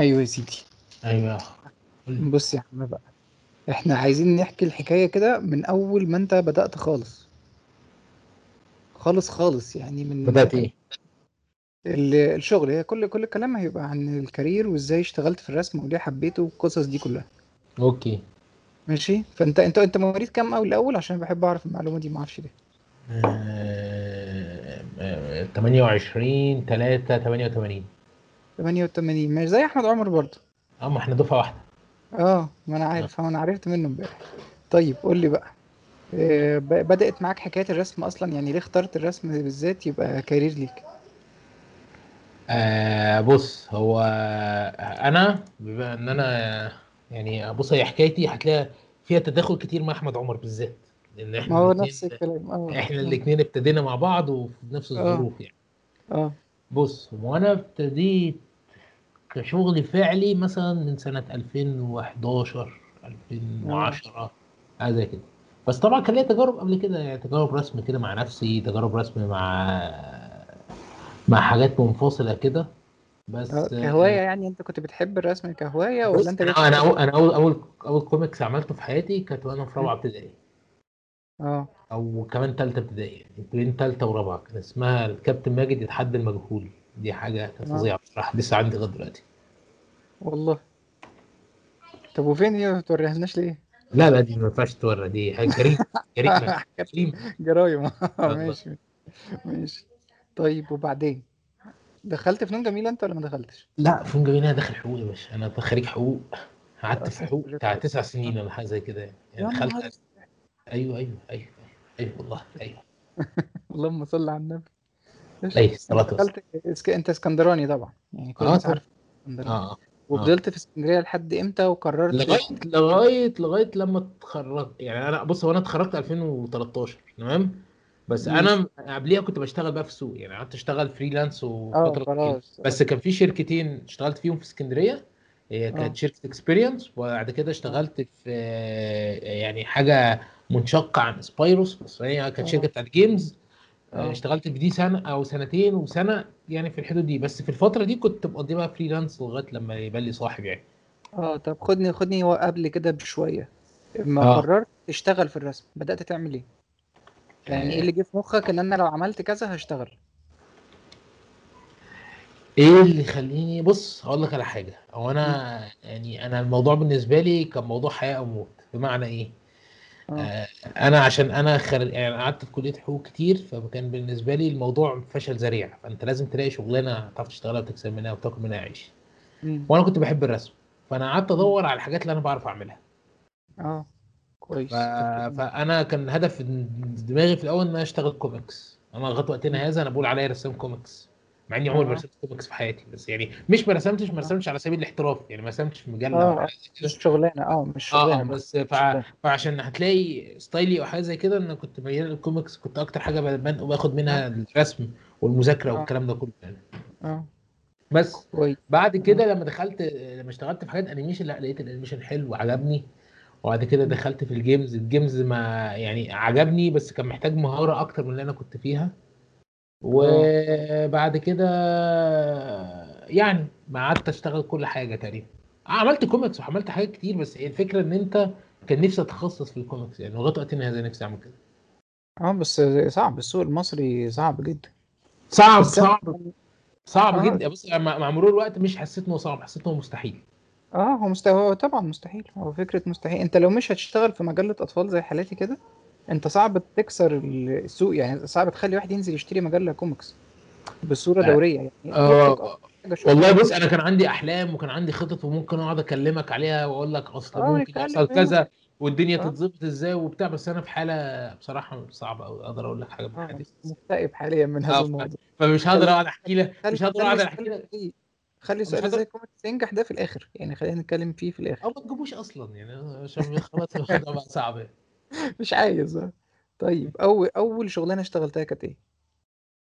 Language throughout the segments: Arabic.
أيوه يا سيدي. أيوه قولي. بص يا عم بقى إحنا عايزين نحكي الحكاية كده من أول ما أنت بدأت خالص. خالص خالص يعني من بدأت إيه؟ ال- الشغل. هي كل كل الكلام هيبقى عن ال career وإزاي اشتغلت في الرسم وليه حبيته والقصص دي كلها. okay. ماشي؟ فانت انت أنت مواليد كام اول الأول عشان بحب أعرف المعلومة دي ما أعرفش ليه. آه، آه، 28 3 88 88 ماشي زي أحمد عمر برضه. اما إحنا دفعة واحدة. آه ما أنا عارف أنا عرفت منه امبارح. طيب قول لي بقى. آه، ب- بدأت معاك حكاية الرسم أصلا؟ يعني ليه اخترت الرسم بالذات يبقى كارير ليك؟ آه بص هو أنا بما إن أنا يعني بص هي حكايتي هتلاقي فيها تداخل كتير مع أحمد عمر بالذات. لأن ما إحنا هو نفس الكلام. آه إحنا آه الاثنين ابتدينا مع بعض وفي نفس آه. الظروف يعني. آه. بص وأنا ابتديت كشغل فعلي مثلا من سنة 2011 آه 2010 حاجة زي كده. بس طبعا كان ليا تجارب قبل كده يعني تجارب رسم كده مع نفسي تجارب رسم مع مع حاجات منفصلة كده. بس كهواية يعني؟ أنت كنت بتحب الرسم كهواية ولا أنت أنا أنا أول أنا أول أول أول كوميكس عملته في حياتي كانت وأنا في? رابعة ابتدائي. آه. أو كمان ثالثه ابتدائي يعني بين ثالثه ورابعة كان اسمها الكابتن ماجد يتحدى المجهول. دي حاجة آه فظيعة بصراحة. لسه عندي لغاية دلوقتي. والله. طب وفين هي ما توريهالناش ليه؟ لا لا دي ما ينفعش تورى. دي جريمة. جريمة. جريمة. جرايم. ماشي. ماشي. طيب وبعدين؟ دخلت فنون جميلة انت ولا ما دخلتش؟ لا فنون جميل. أنا داخل حقوق يا باشا. أنا خريج حقوق. قعدت في حقوق بتاع تسع سنين ولا حاجة زي كده. يعني دخلت أيوه أيوه أيوه أيوه والله أيوه. اللهم صل على النبي. أنت الصلاه والسلام. أنت إسكندراني طبعا يعني كل آه الناس عارفة إسكندراني. آه وفضلت في إسكندرية لحد إمتى وقررت لغاية لغاية لغاية لما اتخرجت. يعني أنا بص هو أنا اتخرجت 2013 تمام؟ بس أنا قبليها كنت بشتغل بقى في السوق. يعني قعدت أشتغل freelance آه وفترة خلاص. بس كان في شركتين اشتغلت فيهم في إسكندرية. هي كانت شركة Experience وبعد كده اشتغلت في يعني حاجة منشقة عن سبايروس بس هي كانت شركة بتاعت games آه. اشتغلت في دي سنة أو سنتين وسنة يعني في الحدود دي. بس في الفترة دي كنت مقضي بقى freelance لغاية لما يبقى لي صاحب يعني. آه طب خدني خدني قبل كده بشوية. اما آه. قررت تشتغل في الرسم. بدأت تعمل إيه؟ يعني إيه اللي جه في مخك إن أنا لو عملت كذا هشتغل؟ إيه اللي يخليني بص هقول لك على حاجة. هو. أنا يعني أنا الموضوع بالنسبة لي كان موضوع حياة أو موت. بمعنى إيه؟ آه أنا عشان أنا خر... يعني قعدت في كلية حقوق كتير فكان بالنسبة لي الموضوع فشل ذريع فأنت لازم تلاقي شغلانة تعرف تشتغلها وتكسب منها وتاكل منها عيش. وأنا كنت بحب الرسم فأنا قعدت. أدور على الحاجات اللي أنا بعرف أعملها آه ف... كويس جميل. فأنا كان هدف دماغي في الأول إن أنا أشتغل كوميكس أنا لغاية. وقتنا هذا أنا بقول عليا رسام كوميكس مع إني عمري ما رسمت كوميكس في حياتي بس يعني مش ما رسمتش ما رسمتش على سبيل الاحتراف يعني ما رسمتش في مجلة. آه مش شغلانة آه مش آه شغلانة آه بس فع... فعشان هتلاقي style ي أو حاجة زي كده أنا كنت ميال للكوميكس كنت أكتر حاجة باخد منها الرسم والمذاكرة آه. والكلام ده كله يعني. آه. بس كويس. بعد كده لما دخلت لما اشتغلت في حاجات animation لا لقيت ال animation حلو وعجبني. وبعد كده. دخلت في ال games ال games ما يعني عجبني بس كان محتاج مهارة أكتر من اللي أنا كنت فيها. آه وبعد كده يعني ما قعدت أشتغل كل حاجة تقريبا. عملت كوميكس وعملت حاجات كتير بس هي الفكرة إن أنت كان نفسي اتخصص في الكوميكس يعني لغاية وقتنا هذا نفسي أعمل كده. آه بس صعب السوق المصري صعب جدا. صعب صعب صعب آه جدا. بص مع مع مرور الوقت مش حسيت إنه صعب حسيت إنه مستحيل. آه هو مستوى هو طبعا مستحيل هو فكرة مستحيل. أنت لو مش هتشتغل في مجلة أطفال زي حالاتي كده انت صعب تكسر السوق يعني صعب تخلي واحد ينزل يشتري مجلة كوميكس بصورة دورية يعني. يطلب آه والله بص أنا كان عندي أحلام وكان عندي خطط وممكن أقعد أكلمك عليها وأقول لك أصل آه ممكن يحصل كذا والدنيا آه. تتظبط إزاي وبتاع بس أنا في حالة بصراحة صعبة قوي أقدر أقول لك حاجة من آه حديث مكتئب حاليا من هذا الموضوع. فمش هقدر أقعد أحكي لك مش هقدر أقعد أحكي لك. خلي سؤال زي كوميكس ينجح ده في الآخر. يعني خلينا نتكلم فيه في أو الآخر ما تجيبوش أصلا يعني عشان خلاص الموضوع بقى صعب. يعني. مش عايز. طيب اول أول شغلانة اشتغلتها كانت إيه؟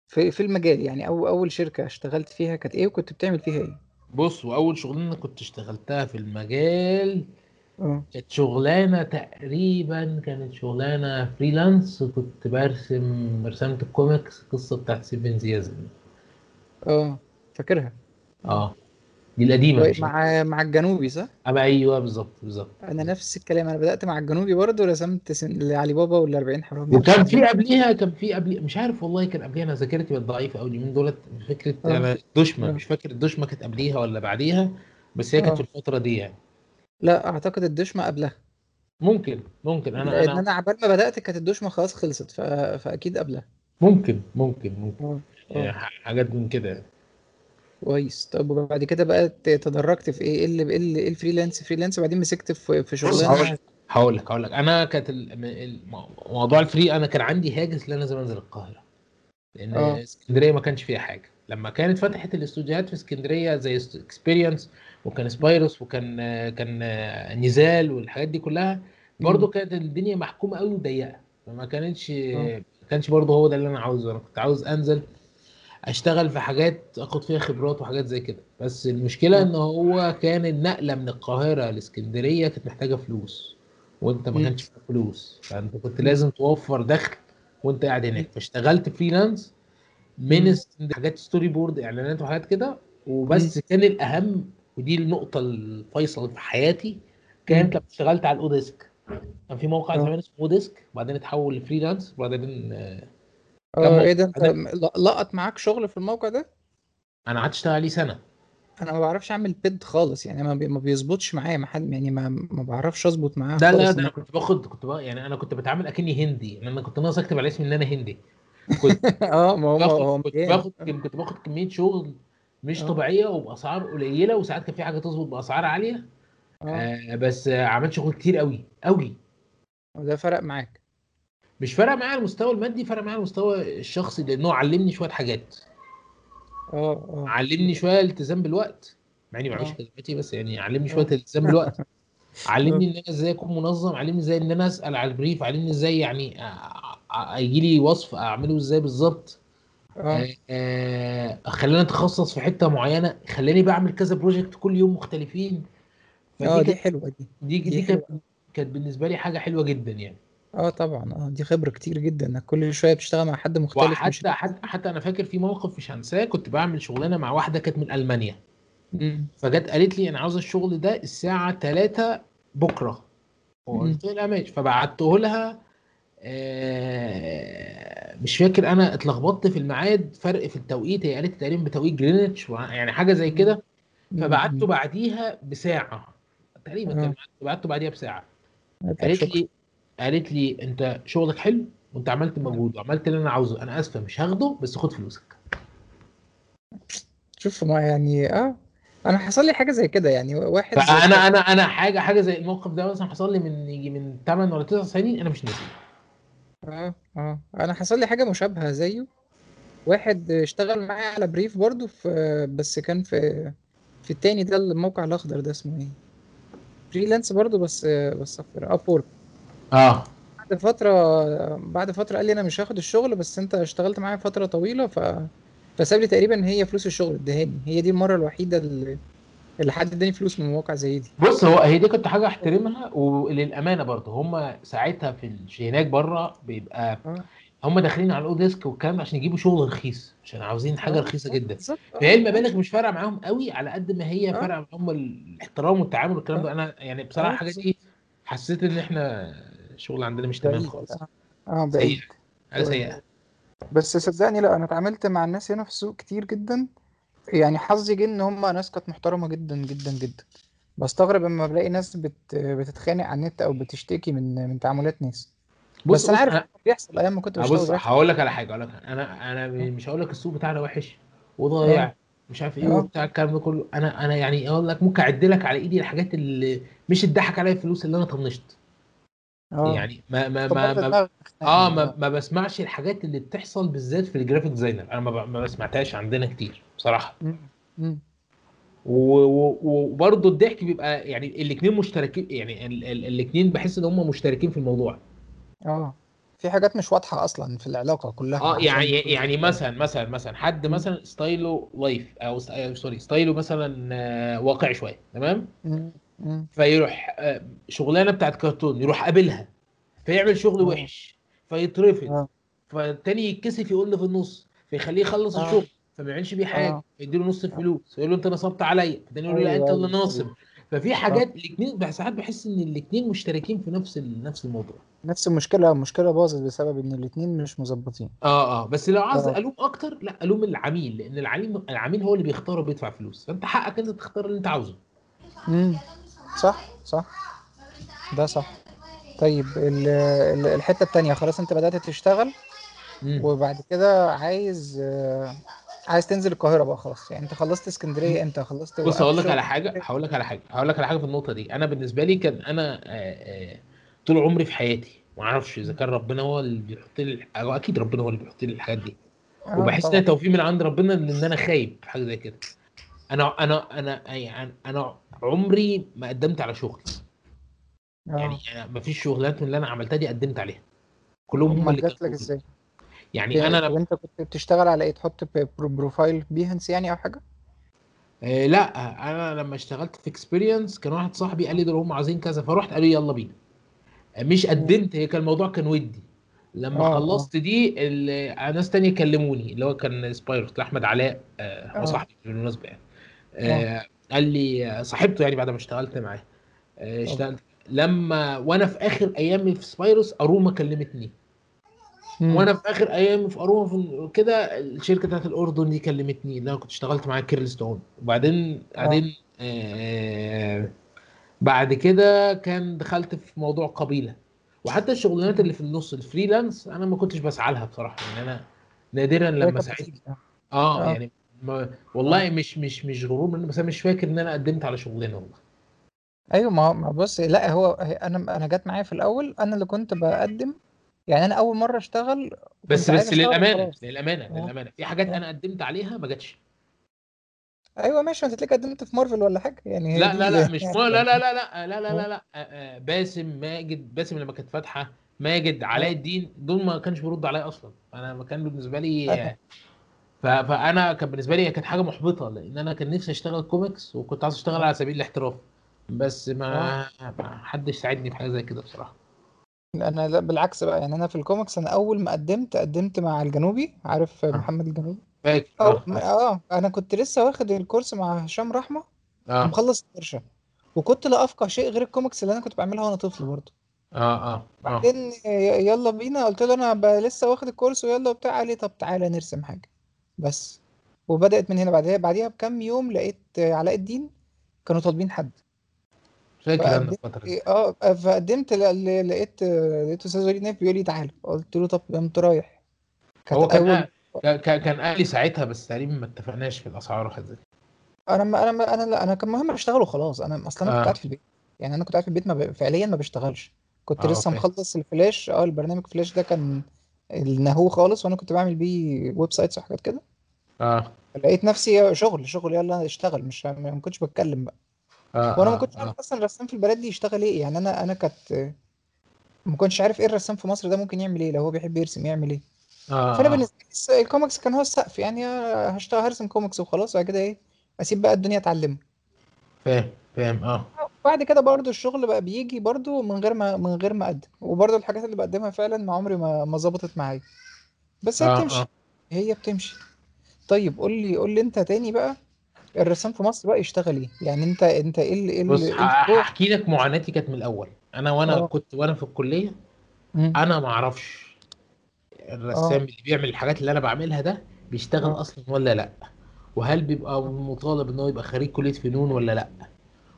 في في المجال يعني أو أول شركة اشتغلت فيها كانت إيه وكنت بتعمل فيها إيه؟ بص وأول شغلانة كنت اشتغلتها في المجال آه. كانت شغلانة تقريبا كانت شغلانة freelance كنت برسم رسمت الكوميكس القصة بتاعت سيف بن ذي يزن آه فاكرها. آه. دي القديمة مع مع الجنوبي صح؟ اما أيوه بالظبط بالظبط. أنا نفس الكلام أنا بدأت مع الجنوبي برضه رسمت سن... لعلي بابا وال 40 حرامي وكان في قبليها كان في قبل مش عارف والله كان قبليها أنا ذاكرتي بقت ضعيفة قوي من دولت فكره آه. أنا الدشمه آه. مش فاكر الدشمة كانت قبليها ولا بعديها بس هي كانت آه. في الفترة دي يعني. لا أعتقد الدشمة قبلها. ممكن ممكن. أنا لأن أنا أنا عبال ما بدأت كانت الدشمة خلاص خلصت ف... فأكيد قبلها. ممكن ممكن ممكن. آه. يعني آه ح- حاجات من كده كويس. طب وبعد كده بقى تدرجت في إيه؟ إيه اللي إيه اللي- إيه ال freelance freelance وبعدين مسكت في في شغلانة لك هقول لك هقول لك. أنا كانت موضوع ال free أنا كان عندي هاجس إن أنا لازم أنزل القاهرة. لأن آه. اسكندرية ما كانش فيها حاجة. لما كانت فتحت الاستوديوهات في اسكندرية زي Experience وكان سبايروس وكان كان نزال والحاجات دي كلها برضو. كانت الدنيا محكومة قوي وضيقة. فما كانتش آه. ما كانش برضو هو ده اللي أنا عاوزه. أنا كنت عاوز أنزل اشتغل في حاجات اخد فيها خبرات وحاجات زي كده بس المشكلة إن هو كان النقلة من القاهرة لإسكندرية كانت محتاجة فلوس وأنت ما. كانش معاك فلوس فأنت كنت. لازم توفر دخل وأنت قاعد. هناك فاشتغلت freelance من حاجات storyboard إعلانات وحاجات كده. وبس كان الأهم ودي النقطة الفيصل في حياتي كانت. لما اشتغلت على ال oDesk كان في موقع آه زمان اسمه oDesk وبعدين اتحول ل freelance وبعدين آه، آه إيه ده؟ أنت لقط معاك شغل في الموقع ده؟ أنا قعدت أشتغل عليه سنة. أنا ما بعرفش أعمل bid خالص يعني ما بي- ما بيظبطش معايا ما حد يعني ما ما بعرفش أظبط معاه لا لا ده أنا كنت باخد كنت بقى يعني أنا كنت بتعامل أكني هندي. أنا كنت ناقص أكتب على اسمي إن أنا هندي. كنت آه ما هو باخد كنت باخد كنت باخد كمية شغل مش آه. طبيعية وبأسعار قليلة وساعات كان في حاجة تظبط بأسعار عالية. آه. آه بس آه عملت شغل كتير قوي قوي وده فرق معاك. مش فارق معايا المستوى المادي فرق معايا المستوى الشخصي لأنه علمني شوية حاجات. آه آه. علمني شوية الالتزام بالوقت. مع إني ما بعملش آه. خدمتي بس يعني علمني شوية آه الالتزام بالوقت. علمني إن أنا إزاي أكون منظم علمني إزاي إن أنا أسأل على البريف علمني إزاي يعني يجي لي وصف أعمله إزاي بالظبط. آه، آه، خلاني أتخصص في حتة معينة خلاني بعمل كذا project كل يوم مختلفين. آه دي حلوة دي. دي دي دي. كانت بالنسبة لي حاجة حلوة جدا يعني. آه طبعا آه دي خبرة كتير جدا إنك كل شوية بتشتغل مع حد مختلف مش وحتى حتى حتى أنا فاكر في موقف مش هنساه كنت بعمل شغلانة مع واحدة كانت من ألمانيا مم. فجت قالت لي أنا عاوزه الشغل ده الساعة 3 بكرة. وقلت لها ماشي فبعته لها آه، مش فاكر أنا اتلخبطت في الميعاد فرق في التوقيت هي قالت تقريبا بتوقيت جرينتش يعني حاجة زي كده. فبعته. بعديها بساعة تقريبا آه بعته بعديها بساعة قالت لي قالت لي انت شغلك حلو وانت عملت مجهود وعملت اللي أنا عاوزه أنا اسفه مش هاخده بس خد فلوسك. شوف ما يعني آه أنا حصل لي حاجة زي كده يعني واحد فأنا كان أنا أنا حاجة حاجة زي الموقف ده مثلا حصل لي من يجي من 8 ولا 9 سنين أنا مش ناسي آه آه أنا حصل لي حاجة مشابهة زيه. واحد اشتغل معايا على brief برضو في بس كان في في التاني ده الموقع الأخضر ده اسمه إيه؟ freelance برضو بس بس Upwork آه. بعد فترة بعد فترة قال لي أنا مش هاخد الشغل بس أنت اشتغلت معايا فترة طويلة ف فساب لي تقريبا هي فلوس الشغل ادهاني. هي دي المرة الوحيدة اللي اللي حد اداني فلوس من مواقع زي دي. بص هو هي دي كنت حاجة أحترمها وللأمانة برضه هم ساعتها في هناك بره بيبقى آه. هم داخلين على الاوديسك والكلام ده عشان يجيبوا شغل رخيص عشان عاوزين حاجة آه رخيصة آه، جدا. آه. فهي المبالغ مش فارقة معاهم قوي على قد ما هي آه. فارقة معاهم الاحترام والتعامل والكلام ده. أنا يعني بصراحة بالظبط. دي حسيت إن إحنا الشغل عندنا مش تمام خالص. آه سيء بعيد. حاجة سيئة. بس صدقني لا أنا اتعاملت مع الناس هنا في السوق كتير جدا. يعني حظي جه إن هم ناس كانت محترمة جدا جدا جدا. بستغرب لما بلاقي ناس بت... بتتخانق على النت أو بتشتكي من من تعاملات ناس. بص بس أنا بص عارف أنا إن ده بيحصل أيام ما كنت بشتغل بص هقول لك على حاجة هقول لك أنا أنا آه. مش هقول لك السوق بتاعنا وحش وضايع مش عارف إيه وبتاع الكلام ده كله. أنا أنا يعني أقول لك ممكن اعد لك على إيدي الحاجات اللي مش اتضحك عليا الفلوس اللي أنا طنشت. آه. يعني ما ما ما, ما آه ما, ما بسمعش الحاجات اللي بتحصل بالذات في ال graphic designer أنا ما, ما بسمعتهاش عندنا كتير بصراحة. وبرضه الضحك بيبقى يعني الاثنين مشتركين يعني الاثنين بحس إن هم مشتركين في الموضوع. آه. في حاجات مش واضحة أصلا في العلاقة كلها. آه يعني يعني مثلا مثلا مثلا حد. مثلا ستايله live أو ست- آه، sorry ستايله مثلا آه، واقعي شوية تمام؟ مم. فيروح آه، شغلانة بتاعت كرتون يروح قابلها فيعمل شغل وحش فيترفض فالتاني يتكسف يقول له في النص فيخليه يخلص آه الشغل فما يعملش بيه حاجة آه يديله نص الفلوس يقول له أنت نصبت عليا فالتاني يقول له لا أيوه أنت اللي أيوه. ناصب. ففي حاجات الاثنين ساعات بحس إن الاثنين مشتركين في نفس نفس الموضوع. نفس المشكلة المشكلة باظت بسبب إن الاتنين مش مظبطين. آه آه. بس لو عايز آه. ألوم أكتر لأ ألوم العميل لأن العميل العميل هو اللي بيختار وبيدفع فلوس. فأنت حقك أنت تختار اللي أنت عاوزه. امم صح؟ صح. ده صح. طيب ال- ال- الحتة التانية خلاص انت بدأت تشتغل امم وبعد كده عايز آه، عايز تنزل القاهرة بقى خلاص. يعني انت خلصت اسكندرية إمتى خلصت بص وقفت هقول لك شغل على حاجة هقول لك على حاجة هقول لك على حاجة في النقطة دي. أنا بالنسبة لي كان أنا آه، آه، طول عمري في حياتي ما أعرفش إذا كان ربنا هو اللي بيحط لي أكيد ربنا هو اللي بيحط لي الحاجات دي. آه وبحس إن طبعا. توفيق من عند ربنا لأن أنا خايب في حاجة زي كده. أنا أنا أنا يعني أنا عمري ما قدمت على شغل. يعني أنا ما فيش شغلانات من اللي أنا عملتها دي قدمت عليها. كلهم هم اللي جات لك إزاي؟ يعني أنا لما أنت كنت بتشتغل على إيه؟ تحط profile Behance يعني أو حاجة؟ آه لا. أنا لما اشتغلت في Experience كان واحد صاحبي قال لي دول هم عايزين كذا فرحت قال لي يلا بينا مش مم. قدمت هي كان الموضوع كان ودي. لما آه آه. خلصت دي ناس تانية كلموني اللي هو كان سبايروس احمد علاء آه، هو آه. صاحبي بالمناسبة يعني. آه، قال لي آه، صاحبته يعني بعد ما اشتغلت معاه آه، اشتغلت. لما وأنا في آخر أيامي في سبايروس أروما كلمتني. امم وأنا في آخر أيامي في أروما في كده الشركة بتاعت الأردن دي كلمتني اللي أنا كنت اشتغلت معاها كيرلستون. وبعدين آه. بعدين آه، بعد كده كان دخلت في موضوع قبيلة. وحتى الشغلانات مم. اللي في النص الفريلانس أنا ما كنتش بسعى لها بصراحة. يعني أنا نادرا لما سعيت. آه. يعني ما آه. والله مش مش مش غرور مني بس أنا مش فاكر إن أنا قدمت على شغلانه والله. أيوه ما هو بص لأ هو أنا أنا جت معايا في الأول أنا اللي كنت بقدم يعني أنا أول مرة أشتغل بس بس للأمانة وخلاص. للأمانة آه. للأمانة. في حاجات آه. أنا قدمت عليها ما جاتش. أيوه ماشي. أنت تلاقيك قدمت في مارفل ولا حاجة يعني لا لا لا مش ما لا لا لا لا لا لا آه. لا, لا. آه، آه، باسم ماجد باسم لما كانت فاتحة ماجد علاء آه الدين دول ما كانش بيرد عليا أصلا. أنا ما كان بالنسبة لي آه، ف- فانا كان بالنسبة لي كانت حاجة محبطه لأن أنا كان نفسي اشتغل كوميكس وكنت عايز اشتغل على سبيل الاحتراف. بس آه. ما ما حدش ساعدني في حاجة زي كده بصراحه. أنا لا بالعكس بقى يعني أنا في الكوميكس أنا اول ما قدمت قدمت مع الجنوبي عارف آه. محمد الجنوبي؟ فاكر آه آه. آه. أنا كنت لسه واخد ال course مع هشام رحمة آه. ومخلص الورشة. وكنت لا افقه شيء غير الكوميكس اللي أنا كنت بعملها وأنا طفل برضه. آه آه آه. بعدين يلا بينا قلت له أنا لسه واخد ال course ويلا وبتاع قال لي طب تعالى نرسم حاجة. بس. وبدأت من هنا بعدها بعديها بكام يوم لقيت علاء الدين كانوا طالبين حد. فاكر أنا الفترة دي. آه فقدمت ل- لقيت لقيت أستاذ وليد نايف بيقول لي تعالى قلت له طب قمت رايح. كانت هو كان أول كان كان قال لي ساعتها بس تقريبا ما اتفقناش في الأسعار زي كده. أنا ما أنا ما أنا لا أنا كان مهم أشتغل وخلاص. أنا أصلا أنا كنت قاعد آه في البيت. يعني أنا كنت قاعد في البيت ما ب... فعليا ما بشتغلش. كنت آه لسه فاهم مخلص الفلاش. آه البرنامج فلاش ده كان النهو خالص وأنا كنت بعمل بيه websites وحاجات كده. آه. لقيت نفسي شغل شغل يلا اشتغل مش ما كنتش بتكلم بقى. آه وأنا ما كنتش عارف آه أصلا الرسام في البلد دي يشتغل إيه يعني أنا أنا كنت ما كنتش عارف إيه الرسام في مصر ده ممكن يعمل إيه لو هو بيحب يرسم يعمل إيه. آه فأنا آه بالنسبة لي الكوميكس كان هو السقف يعني هشتغل هرسم كوميكس وخلاص بعد كده إيه اسيب بقى الدنيا اتعلم فاهم فاهم آه. بعد كده برضو الشغل بقى بيجي برضو من غير ما من غير ما أقدم. وبرضو الحاجات اللي بقدمها فعلا ما عمري ما ما ظبطت معايا. بس هي آه بتمشي. آه. هي بتمشي. طيب قول لي قول لي انت تاني بقى الرسام في مصر بقى يشتغل إيه؟ يعني انت انت إيه ال- إيه بص إيه الفروق هحكي لك معاناتي كانت من الأول. أنا وأنا آه. كنت وأنا في الكلية امم أنا ما أعرفش الرسام اللي بيعمل الحاجات اللي أنا بعملها ده بيشتغل آه. أصلا ولا لأ؟ وهل بيبقى مطالب إن هو يبقى خريج كلية فنون ولا لأ؟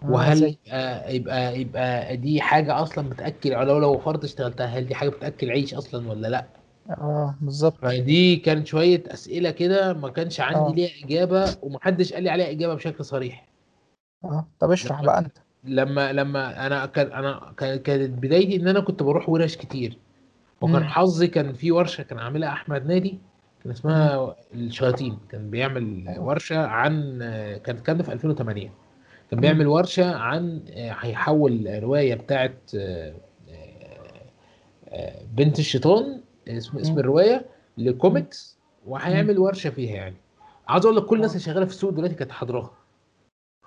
آه وهل يبقى يبقى, يبقى دي حاجة أصلا بتأكل لو لو فرض اشتغلتها هل دي حاجة بتأكل عيش أصلا ولا لأ؟ آه بالظبط. فدي كانت شوية أسئلة كده ما كانش عندي آه. ليها إجابة ومحدش قال لي عليها إجابة بشكل صريح. آه طب اشرح لما بقى أنت. لما لما أنا كان أنا كان- كانت بدايتي إن أنا كنت بروح ورش كتير. وكان امم حظي كان في ورشة كان عاملها أحمد نادي كان امم اسمها الشياطين. كان بيعمل ورشة عن كان الكلام ده في 2008 كان امم بيعمل ورشة عن هيحول روايه بتاعت آه، آه، بنت الشيطان اسم اسم الرواية لكوميكس وهيعمل ورشة فيها يعني. عاوز أقول لك كل الناس آه. اللي شغالة في السوق دلوقتي كانت حاضراها.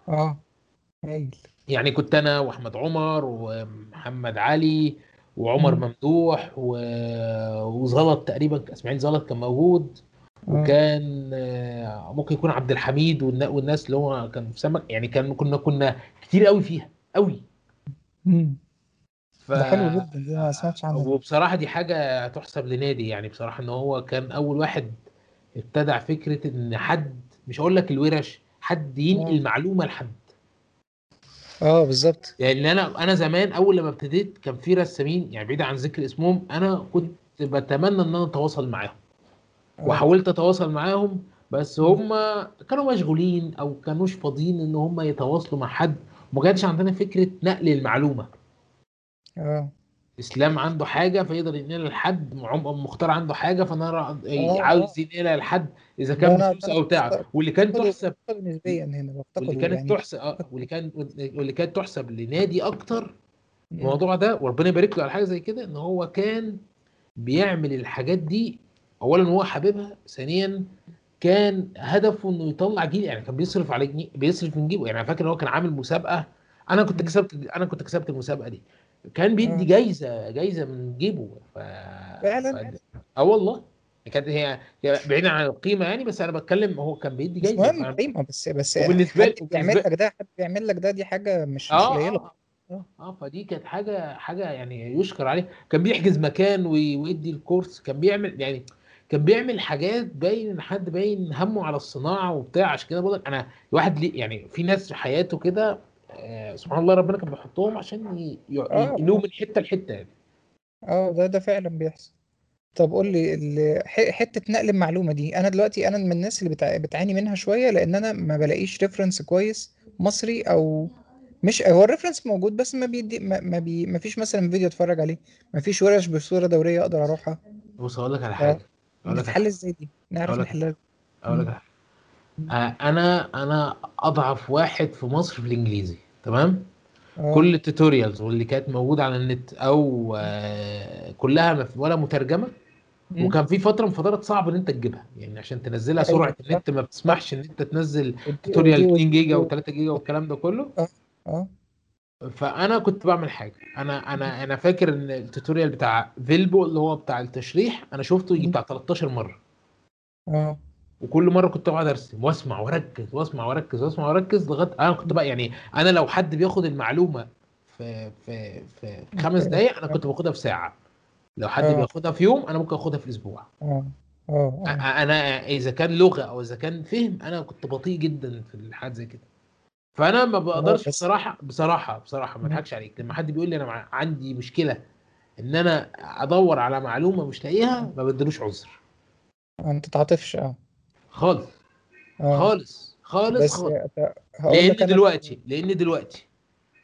آه. هايل. يعني كنت أنا وأحمد عمر ومحمد علي وعمر ممدوح و... وزلط تقريبا إسماعيل زلط كان موجود. وكان آه، ممكن يكون عبد الحميد والنا- والناس اللي هو كان في سمك يعني كان كنا كنا كتير قوي فيها قوي مم. ف... ده حلو جدا دي ما سمعتش عنها وبصراحة دي حاجة تحسب لنادي يعني بصراحة إن هو كان أول واحد ابتدع فكرة إن حد مش هقول لك الورش حد ينقل آه. معلومه لحد. آه بالظبط. لأن أنا أنا زمان أول لما ابتديت كان في رسامين يعني بعيد عن ذكر اسمهم أنا كنت بتمنى إن أنا أتواصل معاهم. آه. وحاولت أتواصل معاهم بس هم كانوا مشغولين أو كانوش فاضيين إن هم يتواصلوا مع حد. وما كانش عندنا فكرة نقل المعلومة. آه. اسلام عنده حاجة فيقدر ينقلها لحد مختار عنده حاجة فانا را- آه، عاوز ينقلها لحد إذا كان بفلوس أو بتاع. واللي كان تحسب نسبيا هنا واللي كانت يعني. تحسب آه واللي كان واللي كانت تحسب لنادي أكتر الموضوع ده وربنا يبارك له على حاجة زي كده إن هو كان بيعمل الحاجات دي اولا هو حاببها ثانيا كان هدفه إنه يطلع جيل يعني كان بيصرف على جنيه بيصرف من جيبه. يعني فاكر إن هو كان عامل مسابقة أنا كنت. كسبت أنا كنت كسبت المسابقة دي. كان بيدي آه. جايزة جايزة من جيبه ف... فعلا؟ ف... آه والله كانت هي بعيدا عن القيمة يعني بس أنا بتكلم هو كان بيدي مش جايزة مهم فاهم؟ قيمة بس بس وبالنسبة حد لي- بيعمل لك ده حد بيعمل لك ده دي حاجة مش مش آه قليلة آه آه. آه فدي كانت حاجة حاجة يعني يشكر عليه كان بيحجز مكان وي- ويدي الكورس كان بيعمل يعني كان بيعمل حاجات باين ان حد باين همه على الصناعة وبتاع عشان كده بقول لك أنا الواحد ليه يعني في ناس في حياته كده آه سبحان الله ربنا كان بيحطهم عشان ي- آه. ينقلوه من حتة لحتة يعني. آه ده ده فعلا بيحصل. طب قول لي ال- ح- حتة نقل المعلومة دي. أنا دلوقتي أنا من الناس اللي بتع... بتعاني منها شوية لأن أنا ما بلاقيش reference كويس مصري أو مش هو ال reference موجود بس ما بيدي ما, ما, بي... ما فيش مثلا فيديو أتفرج عليه. ما فيش ورش بصورة دورية أقدر أروحها. بص أقول لك على حاجة. أقول لك حاجة. إزاي دي؟ نعرف نحلها. أقول لك على حاجة. آه أنا أنا أضعف واحد في مصر في الإنجليزي. تمام؟ آه. كل ال tutorials واللي كانت موجودة على النت أو آه كلها ولا مترجمة مم. وكان في فترة من فترات صعب إن أنت تجيبها. يعني عشان تنزلها أيوة، سرعة. النت ما بتسمحش إن أنت تنزل tutorial ودي- 2 جيجا ودي- و3 جيجا والكلام ده كله. آه فأنا كنت بعمل حاجة. أنا أنا أنا فاكر إن ال tutorial بتاع فيلبو اللي هو بتاع التشريح أنا شفته يجي. بتاع 13 مرة. آه. وكل مرة كنت بقعد أرسم وأسمع وأركز وأسمع وأركز وأسمع وأركز لغاية أنا كنت بقى يعني أنا لو حد بياخد المعلومة في في في خمس دقائق أنا كنت باخدها في ساعة. لو حد آه. بياخدها في يوم أنا ممكن آخدها في أسبوع. آه. آه. أ- آه أنا إذا كان لغة أو إذا كان فهم أنا كنت بطيء جدا في الحاجات زي كده. فأنا ما بقدرش بس- بصراحة بصراحة بصراحة ما. أضحكش عليك. لما حد بيقول لي أنا عندي مشكلة إن أنا أدور على معلومة مش لاقيها ما بدلوش عذر. ما تتعاطفش آه. خالص. آه. خالص. خالص بس خالص. لأن دلوقتي لأن دلوقتي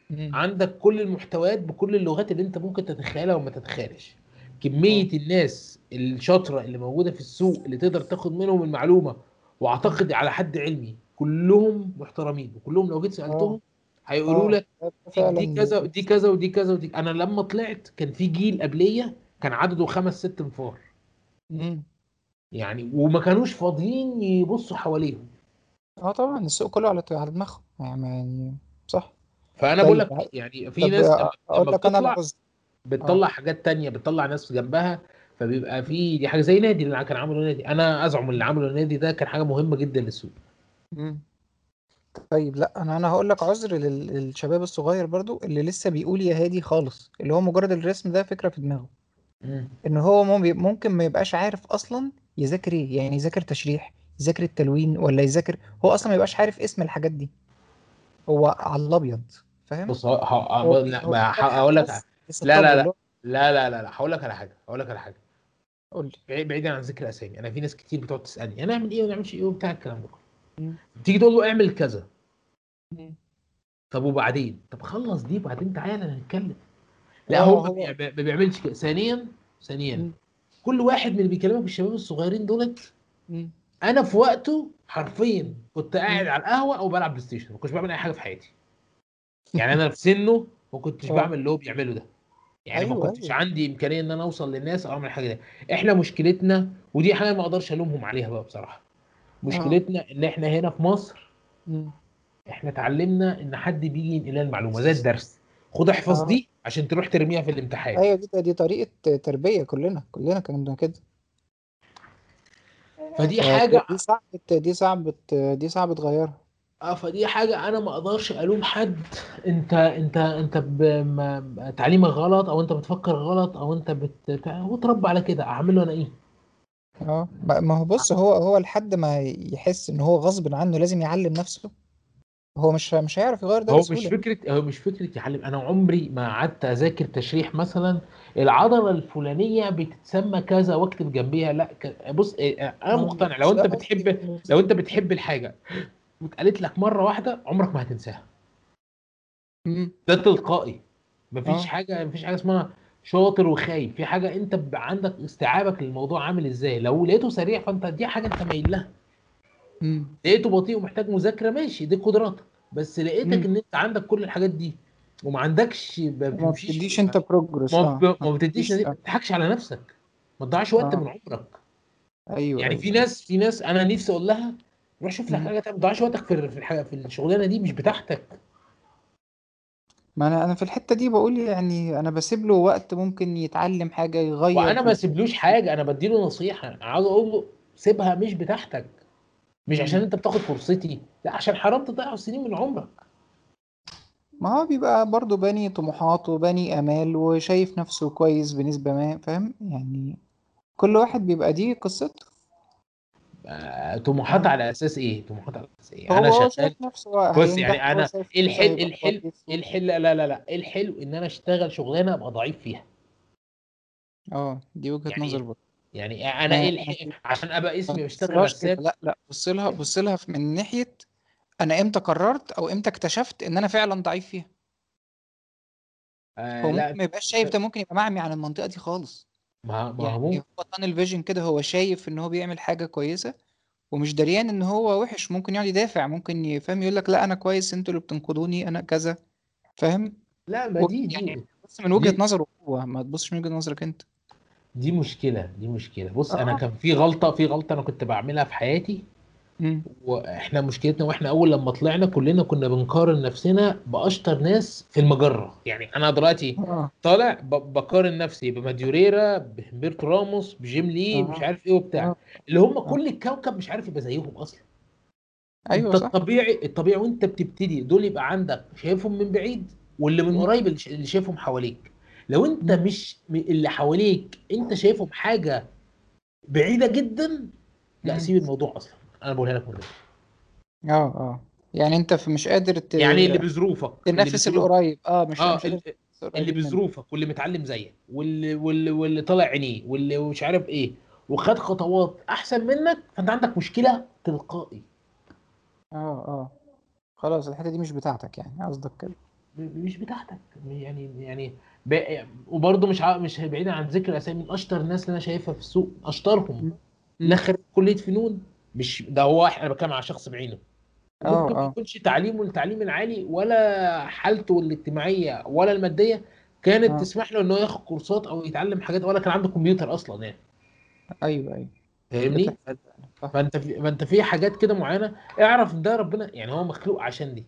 مم. عندك كل المحتويات بكل اللغات اللي أنت ممكن تتخيلها وما تتخيلش. كمية الناس الشاطرة اللي موجودة في السوق اللي تقدر تاخد منهم المعلومة وأعتقد على حد علمي كلهم محترمين وكلهم لو جيت سألتهم هيقولوا آه، لك دي, كذا ودي كذا ودي كذا ودي. أنا لما طلعت كان في جيل قبليه كان عدده خمس ست انفار. يعني وما كانوش فاضيين يبصوا حواليهم. آه طبعا السوق كله على على دماغهم. يعني صح. فأنا طيب، بقول لك يعني في ناس لما بتطلع بتطلع حاجات تانية بتطلع ناس جنبها فبيبقى في دي حاجة زي نادي اللي كان عملوا نادي. أنا أزعم اللي عملوا النادي ده كان حاجة مهمة جدا للسوق. مم. طيب لا أنا أنا هقول لك عذر لل- للشباب الصغير برضو اللي لسه بيقول يا هادي خالص اللي هو مجرد الرسم ده فكرة في دماغه. إن هو مم- ممكن ما يبقاش عارف أصلا يذاكر إيه؟ يعني يذاكر تشريح يذاكر التلوين ولا يذاكر؟ هو أصلا ما يبقاش عارف اسم الحاجات دي. هو على الأبيض فاهم؟ بص هقول لك لا لا لا لا لا لا لا هقول لك على حاجة هقول لك على حاجة. قول لي. بعيد- بعيدا عن ذكر اسامي أنا في ناس كتير بتقعد تسألني أنا أعمل إيه؟ وما نعملش إيه؟ وبتاع الكلام ده كله. تيجي تقول له اعمل كذا. مم. طب وبعدين؟ طب خلص دي وبعدين تعالى نتكلم. لا هو ما هو- بيع- ما بيعملش كده. ثانيا ثانيا. كل واحد من اللي بيكلمك الشباب الصغيرين دولت. أنا في وقته حرفيا كنت قاعد على القهوة أو بلعب PlayStation ما كنتش بعمل أي حاجة في حياتي يعني أنا في سنه ما كنتش آه. بعمل اللي هو بيعمله ده يعني ما أيوة، كنتش أيوة. عندي إمكانية إن أنا أوصل للناس أو أعمل حاجة ده إحنا مشكلتنا ودي حاجة ما أقدرش ألومهم عليها بقى بصراحة مشكلتنا إن إحنا هنا في مصر. إحنا اتعلمنا إن حد بيجي ينقل لنا المعلومة زي الدرس خد احفظ آه. دي عشان تروح ترميها في الامتحان. أيوه دي دي طريقة تربية كلنا كلنا كنا كده. فدي ف- حاجة دي صعب دي صعب دي صعب تغيرها. آه فدي حاجة أنا ما أقدرش ألوم حد. أنت أنت أنت. تعليمك غلط أو أنت بتفكر غلط أو أنت بت... اتربى على كده. أعمل له أنا إيه؟ آه ما ما هو بص هو هو لحد ما يحس إن هو غصب عنه لازم يعلم نفسه. هو مش مش هيعرف يغير ده هو مش فكرة هو مش فكرة يعلم أنا عمري ما قعدت أذاكر تشريح مثلا العضلة الفلانية بتتسمى كذا واكتب جنبيها لا ك... بص إيه، أنا ما مقتنع مش لو انت بتحب لو أنت بتحب الحاجة واتقالت لك مرة واحدة عمرك ما هتنساها. مم. ده تلقائي. مفيش آه. حاجة مفيش حاجة اسمها شاطر وخايف. في حاجة أنت بيبقى عندك استيعابك للموضوع عامل إزاي. لو لقيته سريع فأنت دي حاجة أنت مايل لها. مم. لقيته بطيء ومحتاج مذاكرة ماشي دي قدراتك. بس لقيتك مم. إن أنت عندك كل الحاجات دي وما عندكش ما بتديش أنت بروجرس ما آه. ب- ما بتديش نتيجة، ما تضحكش على نفسك. ما تضيعش وقت آه. من عمرك. أيوه يعني في أيوه. ناس في ناس أنا نفسي أقول لها روح شوف لك. حاجة ما تضيعش وقتك في في الحاجة في الشغلانة دي مش بتاعتك. ما أنا أنا في الحتة دي بقول يعني أنا بسيب له وقت ممكن يتعلم حاجة يغير وأنا في ما الكود اسيبلوش حاجة أنا بديله نصيحة عاوز أقول له سيبها مش بتاعتك. مش عشان. انت بتاخد فرصتي لا عشان حرام تضيع سنين من عمرك. ما هو بيبقى برضه باني طموحات وباني آمال وشايف نفسه كويس بنسبة ما فاهم؟ يعني كل واحد بيبقى دي قصته. آه، طموحات على أساس إيه؟ طموحات على أساس إيه؟ أنا شغال بص يعني أنا إيه الحل الحل إيه لا لا لا إيه الحلو إن أنا أشتغل شغلانة أبقى ضعيف فيها. آه دي وجهة يعني نظر برضه. يعني أنا إيه الحل عشان أبقى اسمي كده. رسام لا لا بص لها بص لها من ناحية أنا إمتى قررت أو إمتى اكتشفت إن أنا فعلا ضعيف فيها. آه هو لا ما يبقاش شايف ده ممكن يبقى معمي عن المنطقة دي خالص. ما ما هو يعني هو طن الفيجن كده هو شايف إن هو بيعمل حاجة كويسة ومش دريان إن هو وحش ممكن يقعد يدافع ممكن يفهم يقول لك لا أنا كويس أنتوا اللي بتنقدوني أنا كذا فاهم؟ لا ما و- دي يعني دي. بص من وجهة دي نظره هو ما تبصش من وجهة نظرك أنت. دي مشكلة دي مشكلة. بص أنا آه. كان في غلطة في غلطة أنا كنت بعملها في حياتي. امم وإحنا مشكلتنا وإحنا أول لما طلعنا كلنا كنا بنقارن نفسنا بأشطر ناس في المجرة. يعني أنا دلوقتي آه. طالع ب- بقارن نفسي بماديوريرا بهمبرتو راموس بجيم لي مش آه عارف إيه وبتاع. اللي هم كل الكوكب مش عارف يبقى زيهم أصلا. أيوه أنت صح. الطبيعي الطبيعي وأنت بتبتدي دول يبقى عندك شايفهم من بعيد واللي من. قريب اللي ش- اللي شايفهم حواليك. لو انت. مش اللي حواليك انت شايفهم حاجة بعيدة جدا لا. سيب الموضوع أصلا. أنا بقولها لك من دلوقتي آه آه. يعني انت في مش قادر ت... يعني اللي بظروفك اللي تنافس بظروف القريب. آه مش آه مش اللي منك. بظروفك واللي متعلم زيك واللي واللي واللي طالع عينيه واللي مش عارف إيه وخد خطوات أحسن منك فأنت عندك مشكلة تلقائي. آه آه. خلاص الحتة دي مش بتاعتك يعني قصدك كده. مش بتاعتك. يعني يعني ب- وبرضه مش ع- مش بعيد عن ذكر اسامي من أشطر الناس اللي أنا شايفها في السوق أشطرهم. لا مم. خريج كلية فنون مش ده هو واحد أنا بتكلم على شخص بعينه. آه ممكن ما آه. يكونش تعليمه التعليم العالي ولا حالته الاجتماعية ولا المادية. كانت آه. تسمح له إنه ياخد كورسات أو يتعلم حاجات ولا كان عنده كمبيوتر أصلا يعني. أيوه أيوه. فاهمني؟ فأنت في فأنت في حاجات كده معينة اعرف إن ده ربنا يعني هو مخلوق عشان دي.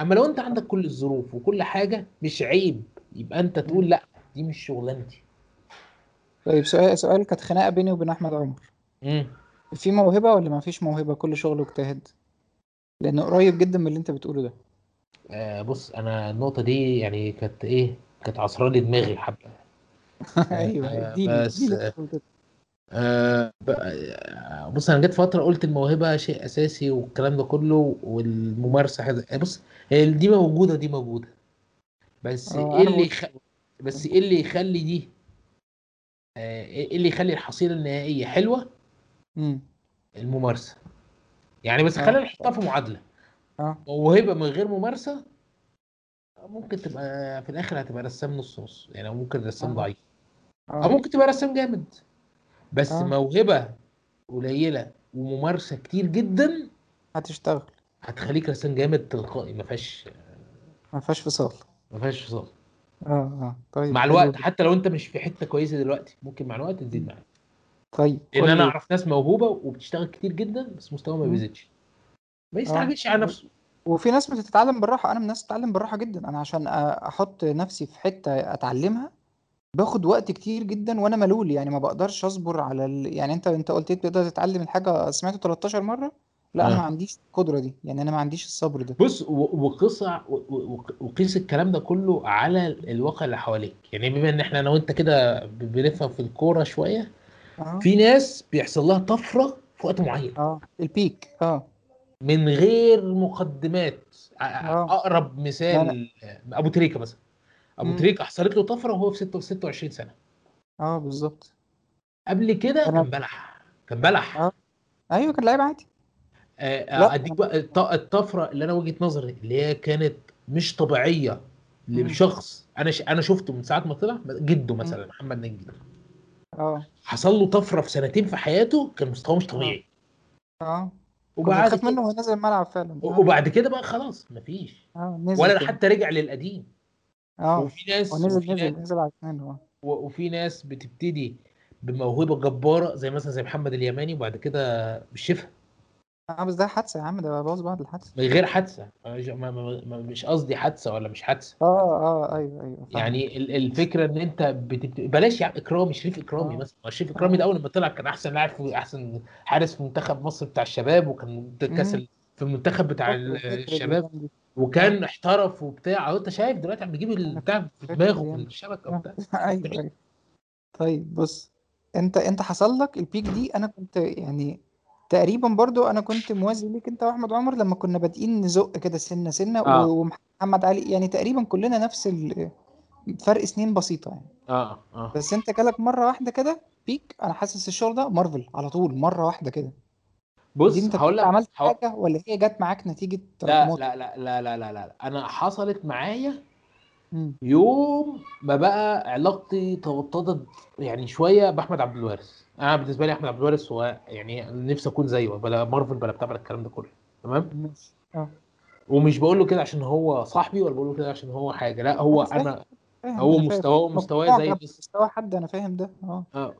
أما لو أنت عندك كل الظروف وكل حاجة مش عيب. يبقى انت. تقول لا دي مش شغلانتي. طيب سؤال سؤال كانت خناقة بيني وبين أحمد عمر. امم في موهبة ولا ما فيش موهبة؟ كل شغله اجتهاد لأنه قريب جدا من اللي أنت بتقوله ده. آه بص أنا النقطة دي يعني كانت إيه كانت عصرالي دماغي حبة. أيوه آه إديني بس اديني. آه آه، بص أنا جت فترة قلت الموهبة شيء أساسي والكلام ده كله والممارسة حاجة بص هي دي موجودة دي موجودة. بس إيه اللي يخ... بس إيه اللي يخلي دي آه، إيه اللي يخلي الحصيلة النهائية حلوة؟ الممارسة. يعني بس آه. خلينا نحطها في معادلة. آه. موهبة من غير ممارسة ممكن تبقى في الآخر هتبقى رسام نص نص يعني أو ممكن رسام آه. ضعيف. أو آه ممكن تبقى رسام جامد. بس موهبة قليلة وممارسة كتير جدا هتشتغل. هتخليك رسام جامد تلقائي ما فيهاش ما فيهاش فصال. ما فيهاش فصال آه آه. طيب مع الوقت جدا. حتى لو انت مش في حتة كويسة دلوقتي ممكن مع الوقت تزيد. معاك. طيب لأن أنا أعرف ناس موهوبة وبتشتغل كتير جدا بس مستواه ما. بيزيدش. ما يستعجلش على و- نفسه. وفي ناس بتتعلم بالراحة أنا من الناس بتتعلم بالراحة جدا. أنا عشان أحط نفسي في حتة أتعلمها باخد وقت كتير جدا وأنا ملول. يعني ما بقدرش أصبر على ال... يعني أنت أنت قلت لي تقدر تتعلم الحاجة سمعته 13 مرة لا أنا ما آه عنديش القدرة دي يعني أنا ما عنديش الصبر ده. بص وقيس وقيس الكلام ده كله على الواقع اللي حواليك. يعني بما إن إحنا أنا وأنت كده بنفهم في الكورة شوية آه. في ناس بيحصل لها طفرة في وقت معين. آه البيك آه. من غير مقدمات. آه. أقرب لا لا. مثال أبو تريكة مثلا. أبو تريكة حصلت له طفرة وهو في 6 26 سنة. آه بالظبط. قبل كده كان بلح كان بلح. آه. أيوه كان لعيب عادي. آه، أديك بقى الط- الطفرة اللي أنا وجهة نظري اللي هي كانت مش طبيعية لشخص أنا ش... أنا شفته من ساعة ما طلع جده مثلا محمد نجم آه. حصل له طفرة في سنتين في حياته كان مستواه مش آه. طبيعي. آه. وبعد تخاف منه وهو نازل الملعب فعلا. وبعد كده بقى خلاص مفيش. آه نزل ولا كده. حتى رجع للقديم. آه. وفي ناس هو نزل وفي ناس نزل نزل على اسنانه آه. و- وفي ناس بتبتدي بموهبة جبارة زي مثلا زي محمد اليماني وبعد كده بالشفا آه بس ده حادثة يا عم ده باظ بعد الحادثة. من غير حادثة. مش ما- ما- ما- مش قصدي حادثة ولا مش حادثة. آه آه أيوه أيوه يعني ال- الفكرة إن أنت بتبت... بلاش يا عم إكرامي شريف إكرامي آه. مثلا. شريف إكرامي ده أول ما طلع كان أحسن لاعب في أحسن حارس في منتخب مصر بتاع الشباب وكان كأس ال- في المنتخب بتاع فاكر ال- فاكر الشباب. وكان احترف وبتاع. أهو أنت شايف دلوقتي عم بيجيب البتاع في فاكر دماغه في دي. الشبكة آه. وبتاع. أيوه أيوه. طيب بص. انت أنت حصل لك البيك دي؟ أنا كنت يعني تقريبا برضو أنا كنت موازي ليك أنت وأحمد عمر لما كنا بادئين نزق كده سنة سنة و- ومحمد علي يعني تقريبا كلنا نفس فرق سنين بسيطة يعني. آه آه. بس أنت جالك مرة واحدة كده بيك أنا حاسس الشغل ده مارفل على طول مرة واحدة كده. دي بص أنت هقول لك عملت هقول... حاجة ولا هي جت معاك نتيجة لا لا لا لا لا لا لا. أنا حصلت معايا يوم ما بقى علاقتي توطدت يعني شوية بأحمد عبد الوارث. أنا بالنسبة لي احمد عبد الوارث هو يعني نفسي اكون زيه بلا مارفل بلا بتاع بلا الكلام ده كله تمام؟ ماشي. آه. ومش بقول له كده عشان هو صاحبي ولا بقول له كده عشان هو حاجة لا هو أنا هو مستواه مستواه زي بمستوى حد أنا فاهم ده أه. آه.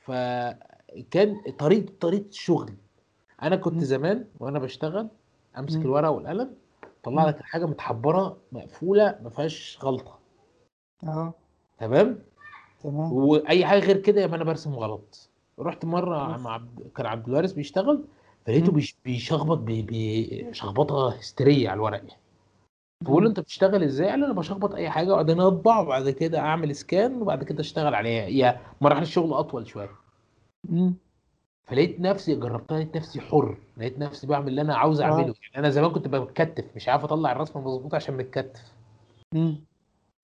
فكان طريقه طريقه الشغل أنا كنت زمان وأنا بشتغل أمسك الورقة والقلم طلع لك الحاجة متحبرة مقفولة ما فيهاش غلطة. أه. تمام؟ تمام. وأي حاجة غير كده يبقى أنا برسم غلط. رحت مرة مع عبد... كان عبد الوارث بيشتغل فلقيته بيش... بيشخبط بي... بي... هستيرية على الورق يعني. بقول له أنت بتشتغل إزاي؟ قال أنا بشخبط أي حاجة وبعدين أطبع وبعد كده أعمل سكان وبعد كده أشتغل عليها. هي مراحل الشغل أطول شوية. فلقيت نفسي جربتها لقيت نفسي حر. لقيت نفسي بعمل اللي أنا عاوز أعمله. يعني أنا زمان كنت بتكتف مش عارف أطلع الرسمة مظبوطه عشان متكتف.